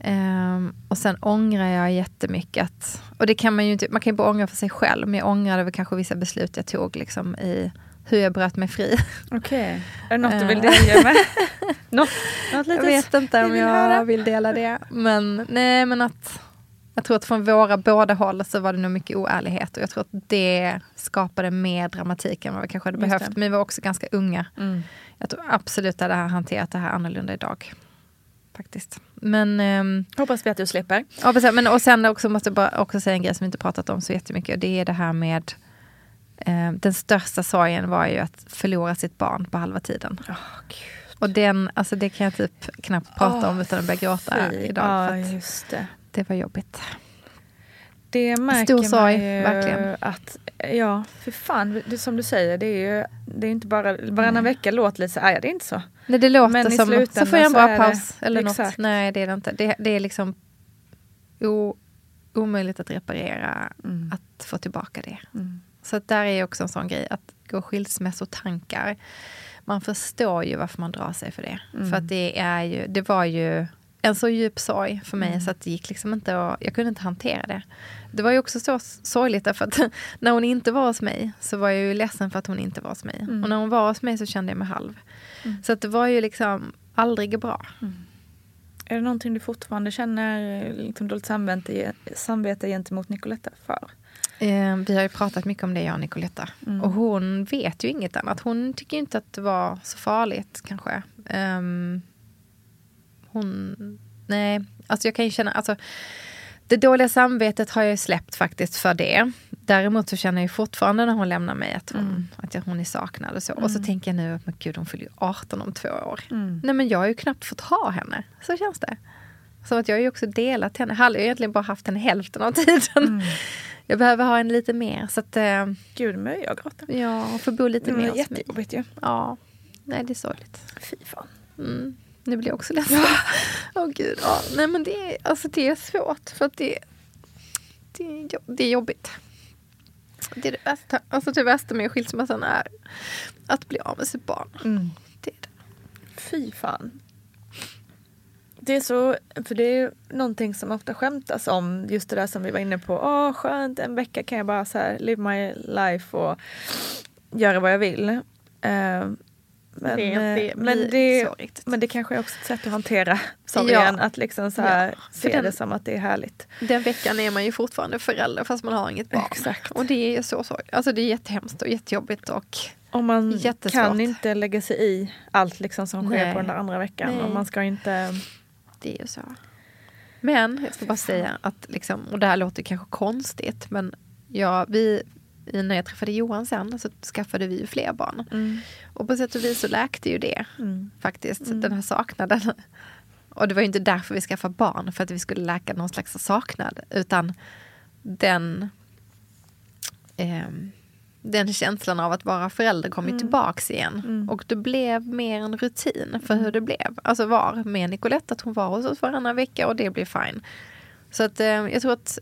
Ehm, och sen ångrar jag jättemycket att, och det kan man ju inte, man kan ju bara ångra för sig själv, men jag ångrade väl kanske vissa beslut jag tog liksom i hur jag bröt mig fri. Okej. Är det något du vill Eh. delge med? något, något Jag vet inte om jag vill dela det. Men nej, men att jag tror att från våra båda håll så var det nog mycket oärlighet och jag tror att det skapade mer dramatik än vad vi kanske hade Just behövt. det. Men vi var också ganska unga. Mm. Jag tror absolut att jag hade hanterat det här annorlunda idag. Faktiskt. Men, ehm, Hoppas vi att du slipper. ja, precis. men och sen också måste jag bara också säga en grej som vi inte pratat om så jättemycket. Och det är det här med eh, den största sorgen var ju att förlora sitt barn på halva tiden. Oh. Och den, alltså det kan jag typ knappt prata om utan att börja gråta Fy. idag. För att just det. var jobbigt. Det märker Stor sorg, man ju verkligen. att, ja, för fan, det, som du säger, det är ju det är inte bara, varannan vecka låter lite så här, ja det är inte så. Nej, det låter Men som, så får jag en bra är det- paus eller Exakt. något. Nej, det är det inte. Det, det är liksom o, omöjligt att reparera, Mm. att få tillbaka det. Mm. Så där är också en sån grej, att gå skilsmässotankar. Man förstår ju varför man drar sig för det. Mm. För att det är ju, det var ju en så djup sorg för mig Mm. så att det gick liksom inte att, jag kunde inte hantera det. Det var ju också så sorgligt därför att när hon inte var hos mig så var jag ju ledsen för att hon inte var hos mig. Mm. Och när hon var hos mig så kände jag mig halv. Mm. Så att det var ju liksom aldrig bra. Är det någonting du fortfarande känner liksom, dåligt samvete, samvete gentemot Nicoletta för? Eh, vi har ju pratat mycket om det jag och Nicoletta. Mm. Och hon vet ju inget annat. Hon tycker inte att det var så farligt kanske. Ehm, hon, nej, alltså jag kan ju känna, alltså det dåliga samvetet har jag ju släppt faktiskt för det. Däremot så känner jag fortfarande när hon lämnar mig att hon, Mm. att jag, hon är saknad och så. Och så Mm. tänker jag nu, men gud hon fyller ju 18 om två år. Mm. Nej men jag har ju knappt fått ha henne. Så känns det. Som att jag har ju också delat henne. Jag har egentligen bara haft henne hälften av tiden. Mm. Jag behöver ha en lite mer. Så att, eh, Gud, nu jag gråta. ja, få bo lite Det mer hos mig. jättejobbigt ju. Ja, nej det är sorgligt. Fy fan. Mm. Nu blir jag också ledsen. Åh gud, ja. Nej men det är, alltså, det är svårt för att det, det, det är jobbigt. Det är det värsta. Alltså det värsta med skilsmässan är att bli av med sitt barn. Mm. Det är det. Fy fan. Det är så, för det är någonting som ofta skämtas om, just det där som vi var inne på. Åh skönt, en vecka kan jag bara så här live my life och göra vad jag vill. Eh, Men det, eh, det men, det, men det kanske är också ett sätt att hantera sorgen. Att liksom så här, Ja, se den- det som att det är härligt. Den veckan är man ju fortfarande förälder fast man har inget barn. Exakt. Och det är så sorgligt. Alltså det är jättehemskt och jättejobbigt och Och man Jättesvårt. kan inte lägga sig i allt liksom som sker Nej. på den där andra veckan. Nej. Och man ska inte... det är ju så. Men jag ska bara säga att, liksom, och det här låter kanske konstigt, men ja, vi, när jag träffade Johan sen så skaffade vi ju fler barn. Mm. Och på sätt och vis så läkte ju det Mm. faktiskt, Mm. den här saknaden. Och det var ju inte därför vi skaffade barn, för att vi skulle läka någon slags saknad, utan den, ehm, den känslan av att vara förälder kom ju Mm. tillbaks igen. Mm. Och det blev mer en rutin för hur det blev. Alltså var med Nicolette, att hon var hos oss varannan vecka och det blev fine. Så att eh, jag tror att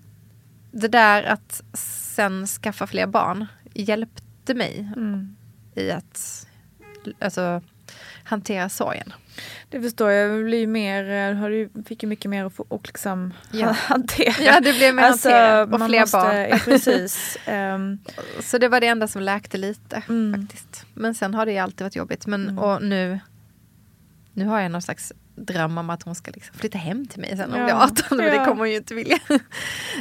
det där att sen skaffa fler barn hjälpte mig Mm. i att alltså, hantera sorgen. Det förstår jag. Det blir mer, eh, har du fick ju mycket mer att och liksom Ja. hantera. Ja, det blev mer Alltså, hanterat och fler måste, barn. Ja, precis. Ehm, Så det var det enda som läkte lite Mm. faktiskt. Men sen har det ju alltid varit jobbigt. Men, Mm. Och nu, nu har jag någon slags dröm om att hon ska liksom flytta hem till mig sen när hon Ja. blir 18. Men det Ja. kommer hon ju inte vilja.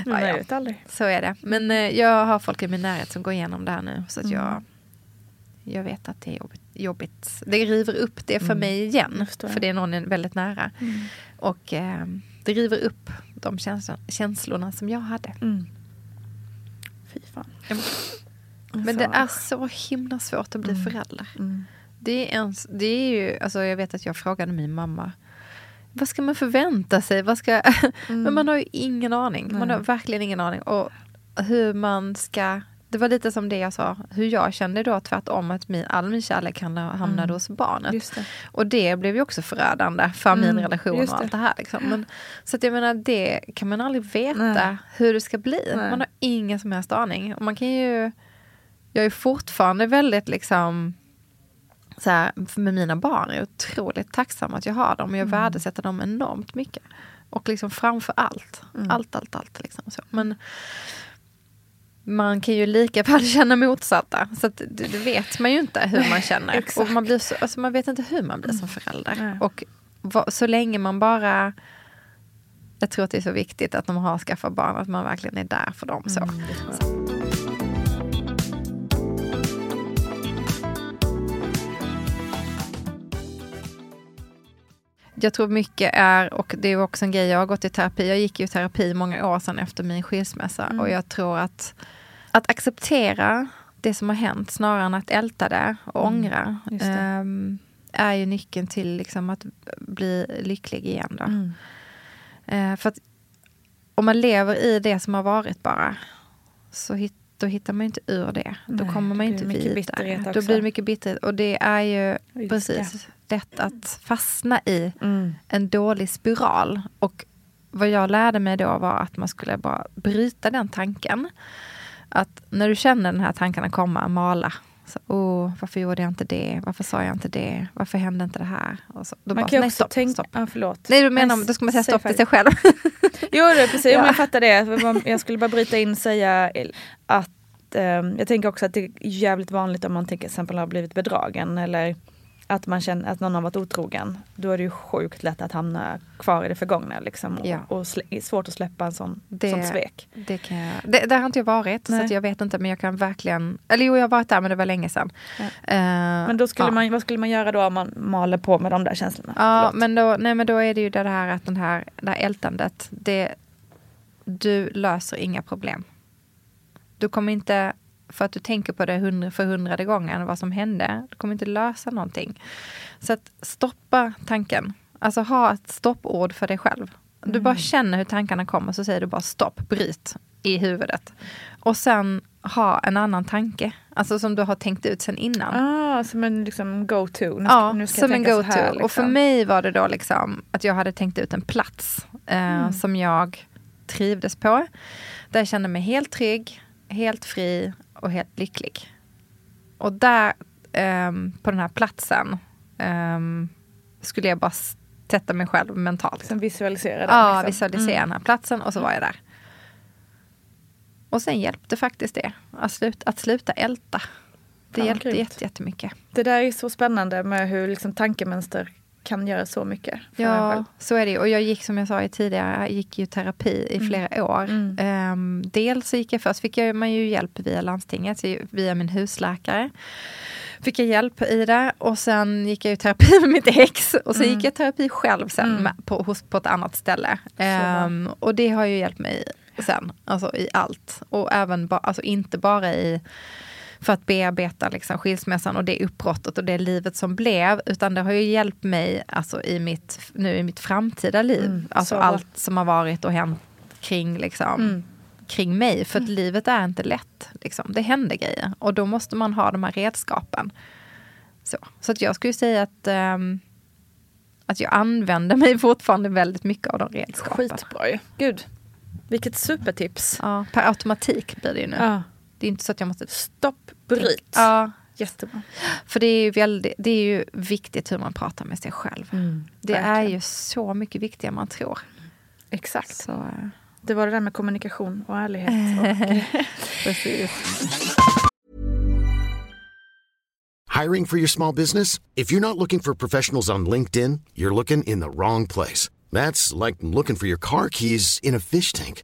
Ja, ja. vet aldrig. Så är det. Men eh, jag har folk i min närhet som går igenom det här nu. Så att Mm. jag, jag vet att det är jobbigt. jobbigt. Det river upp det för Mm. mig igen. Det jag. För det är någon är väldigt nära. Och eh, det river upp de känsla, känslorna som jag hade. Mm. Fy fan. Men det är så himla svårt att bli Mm. förälder. Mm. Det är, ens, det är ju, alltså jag vet att jag frågade min mamma. Vad ska man förvänta sig? Vad ska, Men man har ju ingen aning. Man Mm. Nej. har verkligen ingen aning. Och hur man ska... Det var lite som det jag sa, hur jag kände då tvärtom att min, all min kärlek hamnade Mm. hos barnet. Det. Och det blev ju också förödande för min Mm, relation just och allt det här. Liksom. Men, så att jag menar, det kan man aldrig veta Nej. hur det ska bli. Nej. Man har ingen som helst aning. Och man kan ju... Jag är fortfarande väldigt liksom... Så här, med mina barn är jag otroligt tacksam att jag har dem. Och jag Mm. värdesätter dem enormt mycket. Och liksom framför allt. Mm. Allt, allt, allt. Liksom så. Men man kan ju lika väl känna motsatta. Så att det, det vet man ju inte hur man känner. Mm. och man, blir så, alltså man vet inte hur man blir som förälder. Nej. Och va, så länge man bara... Jag tror att det är så viktigt att de har skaffat barn, att man verkligen är där för dem. Så. Mm, jag. Tror mycket är, och det är också en grej, jag har gått i terapi, jag gick ju i terapi många år sedan efter min skilsmässa Mm. och jag tror att att acceptera det som har hänt snarare än att älta det och Mm, ångra ehm, är ju nyckeln till liksom att bli lycklig igen. Då. Mm. Eh, för att om man lever i det som har varit bara, så hit, då hittar man inte ur det. Då Nej, kommer man inte vidare. Då blir det mycket bitterhet. Och det är ju ilska. precis lätt att fastna i Mm. en dålig spiral. Och vad jag lärde mig då var att man skulle bara bryta den tanken. Att när du känner den här tankarna komma, mala. Så, oh, varför gjorde jag inte det? Varför sa jag inte det? Varför hände inte det här? Och så, då Man bara, kan nej, också stopp, tänka... stopp. Ja, förlåt. Nej, du menar, då ska man säga säg stopp till sig själv. Jo, det precis. Ja. Om jag fattar det. Jag skulle bara bryta in och säga att ehm, jag tänker också att det är jävligt vanligt om man till exempel har blivit bedragen eller att man känner att någon har varit otrogen. Då är det ju sjukt lätt att hamna kvar i det förgångna liksom, och, Ja. och svårt att släppa en sån, Det- sånt svek. Det kan jag, det, där har inte jag varit, så Nej. att jag vet inte. Men jag kan verkligen... Eller jo, jag har varit där, men det var länge sedan. Ja. Eh, Men då skulle ja. man, vad skulle man göra då om man maler på med de där känslorna? Ja, Förlåt. men då, nej, men då är det ju det här att den här, det här ältandet, det, du löser inga problem. Du kommer inte, för att du tänker på det hundra, för hundrade gången vad som hände, du kommer inte lösa någonting. Så att stoppa tanken. Alltså ha ett stoppord för dig själv. Du bara känner hur tankarna kommer så säger du bara stopp, bryt i huvudet. Och sen ha en annan tanke, alltså som du har tänkt ut sen innan. Ah, som en liksom go-to. Nu ska, Ja, nu ska som en go-to. här, Och för liksom. mig var det då liksom att jag hade tänkt ut en plats eh, Mm. som jag trivdes på. Där jag kände mig helt trygg, helt fri och helt lycklig. Och där, ehm, på den här platsen, ehm, skulle jag bara sätta mig själv mentalt. Sen visualisera den. Ja, liksom. visualisera Mm. den här platsen och så var jag där. Och sen hjälpte faktiskt det, att sluta, att sluta älta. Det Ja, hjälpte grymt. jätte, jättemycket. Det där är så spännande med hur liksom tankemönster kan göra så mycket Ja, så är det. Och jag gick som jag sa tidigare, jag gick ju terapi i flera år. Mm. Ehm, dels så gick jag först, fick jag, man ju hjälp via landstinget, via min husläkare. Fick jag hjälp i det och sen gick jag i terapi med mitt ex och så Mm. gick jag i terapi själv sen Mm. med, på, hos, på ett annat ställe. Ehm, och det har ju hjälpt mig sen, alltså i allt. Och även, ba, alltså inte bara i för att bearbeta liksom skilsmässan och det uppbrottet och det livet som blev. Utan det har ju hjälpt mig alltså, i mitt, nu i mitt framtida liv. Mm, alltså så allt som har varit och hänt kring, liksom, Mm. kring mig. För att livet är inte lätt. Liksom. Det händer grejer. Och då måste man ha de här redskapen. Så, så att jag skulle säga att, ehm, att jag använder mig fortfarande väldigt mycket av de redskapen. Skitbra ju. Gud, vilket supertips. Ja, per automatik blir det ju nu. Ja. Det är inte så att jag måste... Stopp, bryt. Ja, Jättebra. För det är, ju väldigt, det är ju viktigt hur man pratar med sig själv. det är verkligen. ju så mycket viktigare än man tror. Exakt. Så, eh, Det var det där med kommunikation och ärlighet. Och, precis. Hiring for your small business? If you're not looking for professionals on LinkedIn, you're looking in the wrong place. That's like looking for your car keys in a fish tank.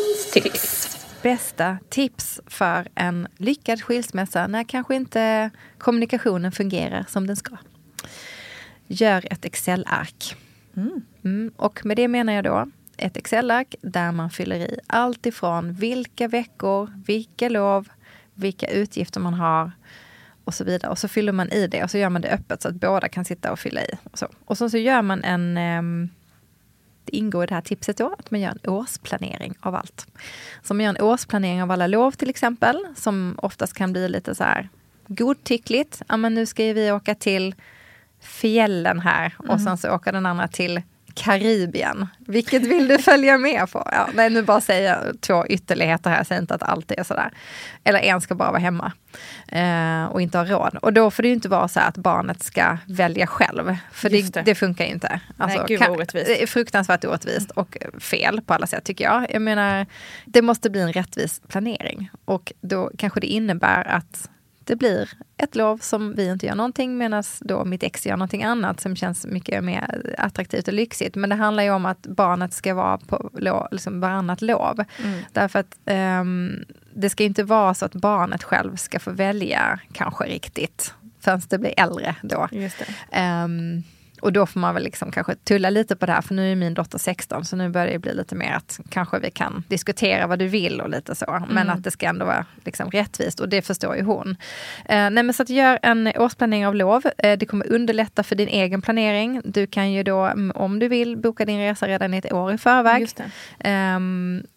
Bästa tips för en lyckad skilsmässa när kanske inte kommunikationen fungerar som den ska. Gör ett Excel-ark. Mm, och med det menar jag då ett Excel-ark där man fyller i allt ifrån vilka veckor, vilka lov, vilka utgifter man har och så vidare. Och så fyller man i det och så gör man det öppet så att båda kan sitta och fylla i. Och så, och så, så gör man en ehm, det ingår i det här tipset då att man gör en årsplanering av allt. Så man gör en årsplanering av alla lov till exempel, som oftast kan bli lite så här godtyckligt. Ja, men nu ska vi åka till fjällen här och sen så åker den andra till Karibien. Vilket vill du följa med på? Ja, nej, nu bara säger jag två ytterligheter här, jag säger inte att allt är sådär. Eller en ska bara vara hemma eh, och inte ha råd. Och då får det ju inte vara så att barnet ska välja själv. För det, det. det funkar ju inte. Alltså, Nej, gud vad orättvist. det är fruktansvärt orättvist och fel på alla sätt tycker jag. Jag menar, det måste bli en rättvis planering. Och då kanske det innebär att det blir ett lov som vi inte gör någonting medan då mitt ex gör någonting annat som känns mycket mer attraktivt och lyxigt. Men det handlar ju om att barnet ska vara på lov, liksom varannat lov. Därför att ehm, det ska inte vara så att barnet själv ska få välja kanske riktigt förrän det blir äldre då. Just det. Ehm, och då får man väl liksom kanske tulla lite på det här, för nu är min dotter 16, så nu börjar det bli lite mer att kanske vi kan diskutera vad du vill och lite så. Men att det ska ändå vara liksom rättvist och det förstår ju hon. Eh, nej men så att gör en årsplanering av lov. Eh, det kommer underlätta för din egen planering. Du kan ju då, mm, om du vill, boka din resa redan ett år i förväg.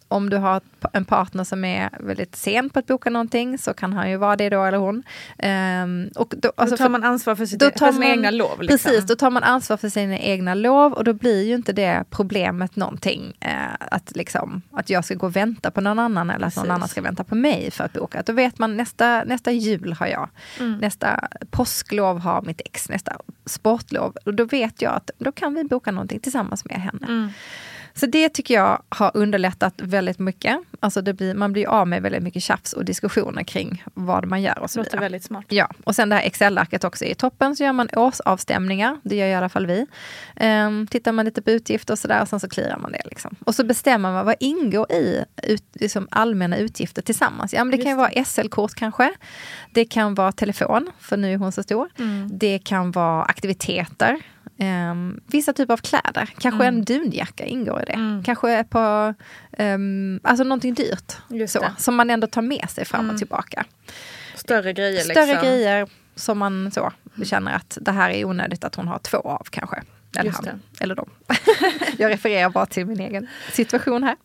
Om du har en partner som är väldigt sen på att boka någonting så kan han ju vara det då eller hon. Ehm, och då, Då alltså tar för- man ansvar för, sitt, då för tar sina man- egna lov. Liksom. Precis, då tar man ansvar för sina egna lov och då blir ju inte det problemet någonting. Eh, att, liksom, att jag ska gå och vänta på någon annan eller att någon Precis. annan ska vänta på mig för att boka. Då vet man nästa, nästa jul har jag, Mm. nästa påsklov har mitt ex, nästa sportlov. Och då vet jag att då kan vi boka någonting tillsammans med henne. Mm. Så det tycker jag har underlättat väldigt mycket. Alltså det blir, man blir av med väldigt mycket tjafs och diskussioner kring vad man gör och så Det låter vidare. väldigt smart. Ja, och sen det här Excel-arket också. I toppen så gör man årsavstämningar. Det gör i alla fall vi. Um, tittar man lite på utgifter och sådär och sen så clearar man det. Liksom. Och så bestämmer man vad ingår i ut, liksom allmänna utgifter tillsammans. Ja, men det kan ju vara SL-kort kanske. Det kan vara telefon, för nu är hon så stor. Det kan vara aktiviteter. Um, vissa typer av kläder, kanske Mm. en dunjacka ingår i det. Kanske ett par, um, alltså någonting dyrt. Så, som man ändå tar med sig fram och Mm. tillbaka. Större grejer Större liksom. grejer som man så känner att det här är onödigt att hon har två av kanske. Eller Just han, eller de. Jag refererar bara till min egen situation här.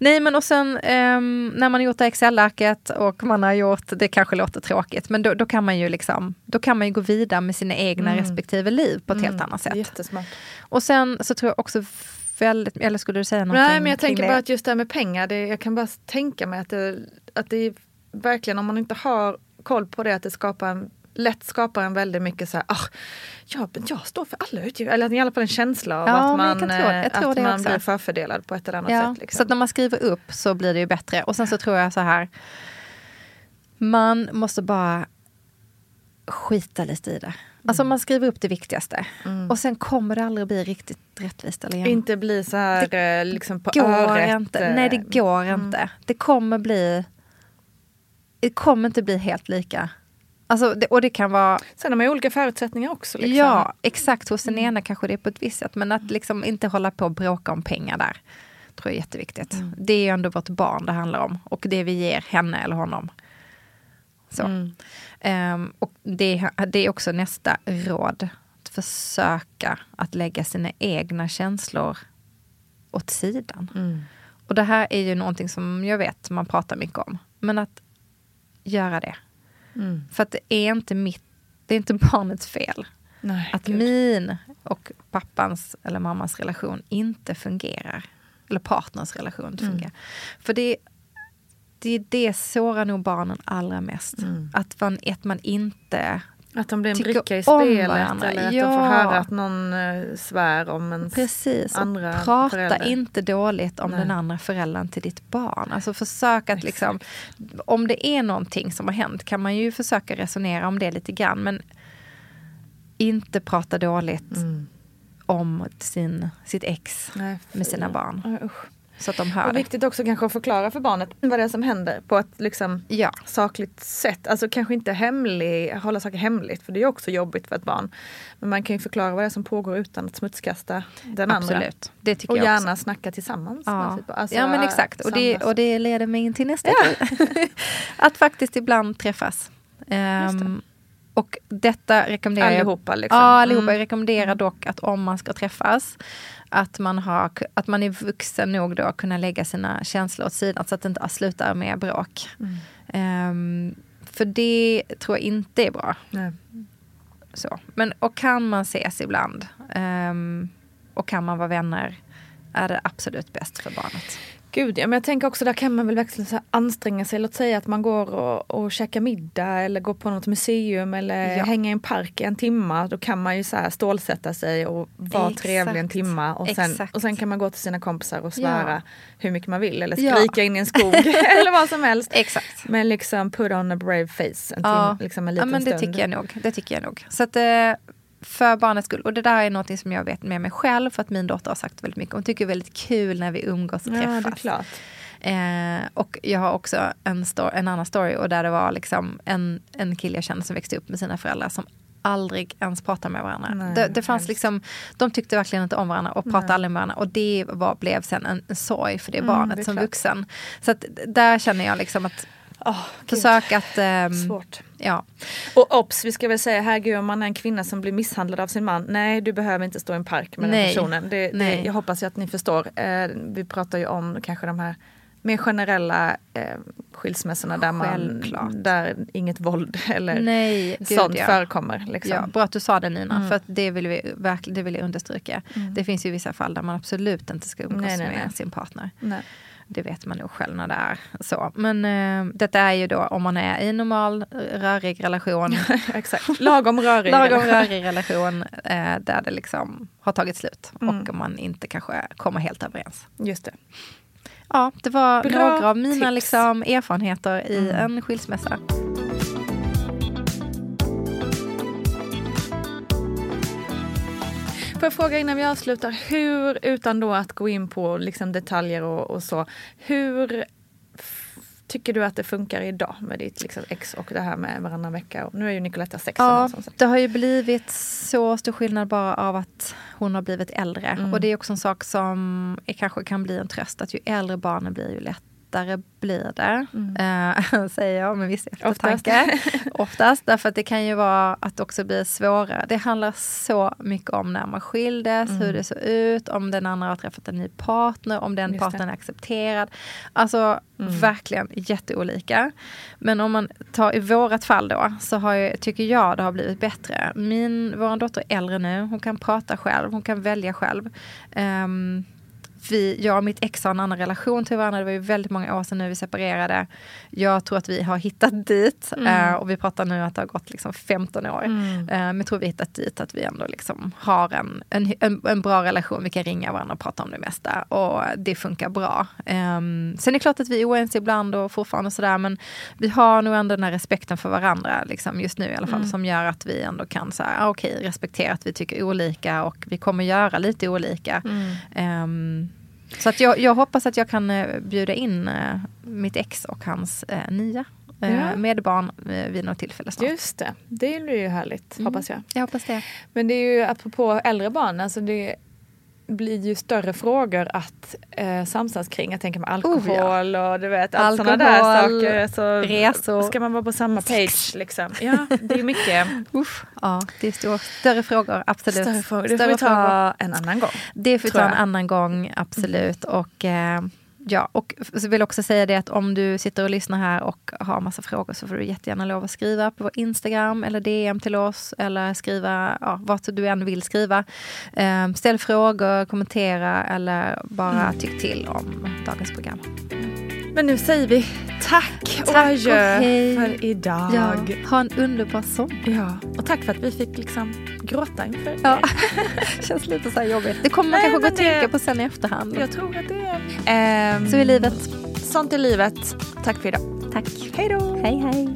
Nej men och sen ehm, när man har gjort det Excel-arket och man har gjort, det kanske låter tråkigt, men då, då kan man ju liksom, då kan man ju gå vidare med sina egna respektive liv på ett helt annat sätt. Jättesmart. Och sen så tror jag också väldigt, eller skulle du säga någonting Nej men jag tänker det? bara att just det här med pengar, det, jag kan bara tänka mig att det, att det verkligen om man inte har koll på det att det skapar en lätt skapar en väldigt mycket så här, ah, ja, men jag står för alla utgifter. Eller i alla fall en känsla av Ja, att jag man, tro- jag eh, att det man också. blir förfördelad på ett eller annat Ja, sätt. Liksom. Så när man skriver upp så blir det ju bättre. Och sen så tror jag så här. Man måste bara skita lite i det. Alltså man skriver upp det viktigaste. Och sen kommer det aldrig bli riktigt rättvist eller jämnt. Inte bli så här eh, liksom på går öret. inte. Nej, det eh, går inte. Det kommer bli... Det kommer inte bli helt lika. Alltså, det, och det kan vara... Sen har man ju olika förutsättningar också. Liksom. Ja, exakt. Hos den ena kanske det är på ett visst sätt. Men att liksom inte hålla på och bråka om pengar där. Tror jag är jätteviktigt. Det är ju ändå vårt barn det handlar om. Och det vi ger henne eller honom. Så. Ehm, och det, det är också nästa råd. Att försöka att lägga sina egna känslor åt sidan. Och det här är ju någonting som jag vet man pratar mycket om. Men att göra det. För att det är inte mitt, det är inte barnets fel. Nej, Att gud. min och pappans eller mammas relation inte fungerar. Eller partners relation inte Mm. fungerar. För det, det, det sårar nog barnen allra mest. Mm. Att, man, att man inte... Att de blir en bricka i spelet eller att Ja. de får höra att någon eh, svär om ens Precis. andra prata förälder. inte dåligt om Nej. den andra föräldern till ditt barn. Alltså försök att liksom... Om det är någonting som har hänt kan man ju försöka resonera om det lite grann. Men inte prata dåligt Mm. om sin, sitt ex Nej, med sina barn. Usch. Så att de hör Och det. viktigt också kanske att förklara för barnet vad det är som händer på ett liksom Ja. sakligt sätt. Alltså kanske inte hemlig, hålla saker hemligt för det är också jobbigt för ett barn. Men man kan ju förklara vad det är som pågår utan att smutskasta den andra. Absolut. Det tycker Och jag gärna också. snacka tillsammans. Ja. Alltså, ja men exakt. Och det, och det leder mig in till nästa grej. att faktiskt ibland träffas. Ehm, och detta rekommenderar Allihopa jag. liksom. Ja, allihopa. Mm. Jag rekommenderar dock att om man ska träffas att man, har, att man är vuxen nog då att kunna lägga sina känslor åt sidan så att det inte slutar med bråk. Mm. Ehm, för det tror jag inte är bra. Nej. Så. Men, och kan man ses ibland ehm, och kan man vara vänner är det absolut bäst för barnet. Gud ja, men jag tänker också där kan man väl verkligen så anstränga sig. Låt säga att man går och, och käkar middag eller går på något museum eller Ja. hänger i en park i en timma. Då kan man ju så här stålsätta sig och vara Exakt. trevlig en timma. Och sen, Exakt. och sen kan man gå till sina kompisar och svära Ja. hur mycket man vill. Eller Ja. skrika in i en skog eller vad som helst. Exakt. Men liksom put on a brave face en, Ja. tim, liksom en Ja liten men det stund. tycker jag nog. Det tycker jag nog. Så att eh, för barnets skull. Och det där är något som jag vet med mig själv för att min dotter har sagt väldigt mycket. Hon tycker det är väldigt kul när vi umgås och Ja, det är träffas. klart. Eh, och jag har också en, sto- en annan story och där det var liksom en, en kille jag kände som växte upp med sina föräldrar som aldrig ens pratade med varandra. Nej, det, det fanns liksom, de tyckte verkligen inte om varandra och pratade aldrig med varandra. Och det var, blev sen en, en sorg för det Mm, barnet det som klart. vuxen. Så att där känner jag liksom att Oh, försök att... ehm, Svårt. Ja, Och obs, vi ska väl säga herregud om man är en kvinna som blir misshandlad av sin man. Nej, du behöver inte stå i en park med Nej. den personen. Det, det, Nej. jag hoppas ju att ni förstår. Eh, vi pratar ju om kanske de här mer generella eh, skilsmässorna där, man, där inget våld eller nej, gud, sånt ja. förekommer. Liksom. Ja, bra att du sa det Nina, Mm. för det vill, vi, verkligen, det vill jag understryka. Mm. Det finns ju vissa fall där man absolut inte ska umgås Nej, med sin partner. Nej. Det vet man nog själv när det är så. Men eh, detta är ju då om man är i en normal eh, rörig relation. Exakt, lagom rörig. lagom rörig relation eh, där det liksom har tagit slut Mm. och man inte kanske kommer helt överens. Just det. Ja, det var Bra några av mina liksom, erfarenheter i Mm. en skilsmässa. Får jag fråga innan vi avslutar, hur, utan då att gå in på liksom detaljer och, och så, hur tycker du att det funkar idag med ditt liksom, ex och det här med varannan vecka? Och nu är ju Nicoletta 16 Ja, år som sagt. det har ju blivit så stor skillnad bara av att hon har blivit äldre. Mm. Och det är också en sak som är, kanske kan bli en tröst, att ju äldre barnen blir ju lättare blir det. Eh, säger jag med viss eftertanke. Oftast. Därför att det kan ju vara att det också blir svårare. Det handlar så mycket om när man skildes, hur det såg ut, om den andra har träffat en ny partner, om den Just det. partnern är accepterad. Alltså verkligen jätteolika. Men om man tar i vårat fall då, så har jag, tycker jag det har blivit bättre. Min, vår dotter är äldre nu, hon kan prata själv, hon kan välja själv. Ehm, vi, jag och mitt ex har en annan relation till varandra. Det var ju väldigt många år sedan nu vi separerade. Jag tror att vi har hittat dit. eh, och vi pratar nu att det har gått liksom 15 år. Eh, men jag tror vi har hittat dit att vi ändå liksom har en, en, en, en bra relation. Vi kan ringa varandra och prata om det mesta. Och det funkar bra. Um, sen är det klart att vi är oense ibland och fortfarande sådär. Men vi har nog ändå den här respekten för varandra. Liksom just nu i alla fall. Som gör att vi ändå kan så här, ah, okej, respektera att vi tycker olika. Och vi kommer göra lite olika. Ehm, så att jag, jag hoppas att jag kan eh, bjuda in eh, mitt ex och hans eh, nya Ja. med barn vid något tillfälle snart. Just det, det blir ju härligt hoppas jag. Jag hoppas det. Men det är ju apropå äldre barn, alltså det blir ju större frågor att eh, samsas kring. Jag tänker med alkohol och du vet allt sådana där saker. Så resor. Ska man vara på samma page liksom? Ja, det är mycket Uff, ja, det är stor, större frågor, absolut. större frågor. Det får Större vi ta en annan gång. Det får vi ta en. Mm. annan gång, absolut. Och, eh, ja, och så vill också säga det att om du sitter och lyssnar här och har massa frågor så får du jättegärna lov att skriva på vår Instagram eller DM till oss eller skriva ja, vart du än vill skriva. Eh, ställ frågor, kommentera eller bara Mm. tyck till om dagens program. Men nu säger vi tack, och Tack och adjö hej. för idag. Ja, ha en underbar sommar. Ja, och tack för att vi fick liksom gråta inför Ja. er. Känns lite så här jobbigt. Det kommer man Nej, kanske gå och tänka det- på sen i efterhand. Jag tror att det är... Ehm, Så är livet. Sånt är livet. Tack för idag. Tack. Hej då! Hej hej.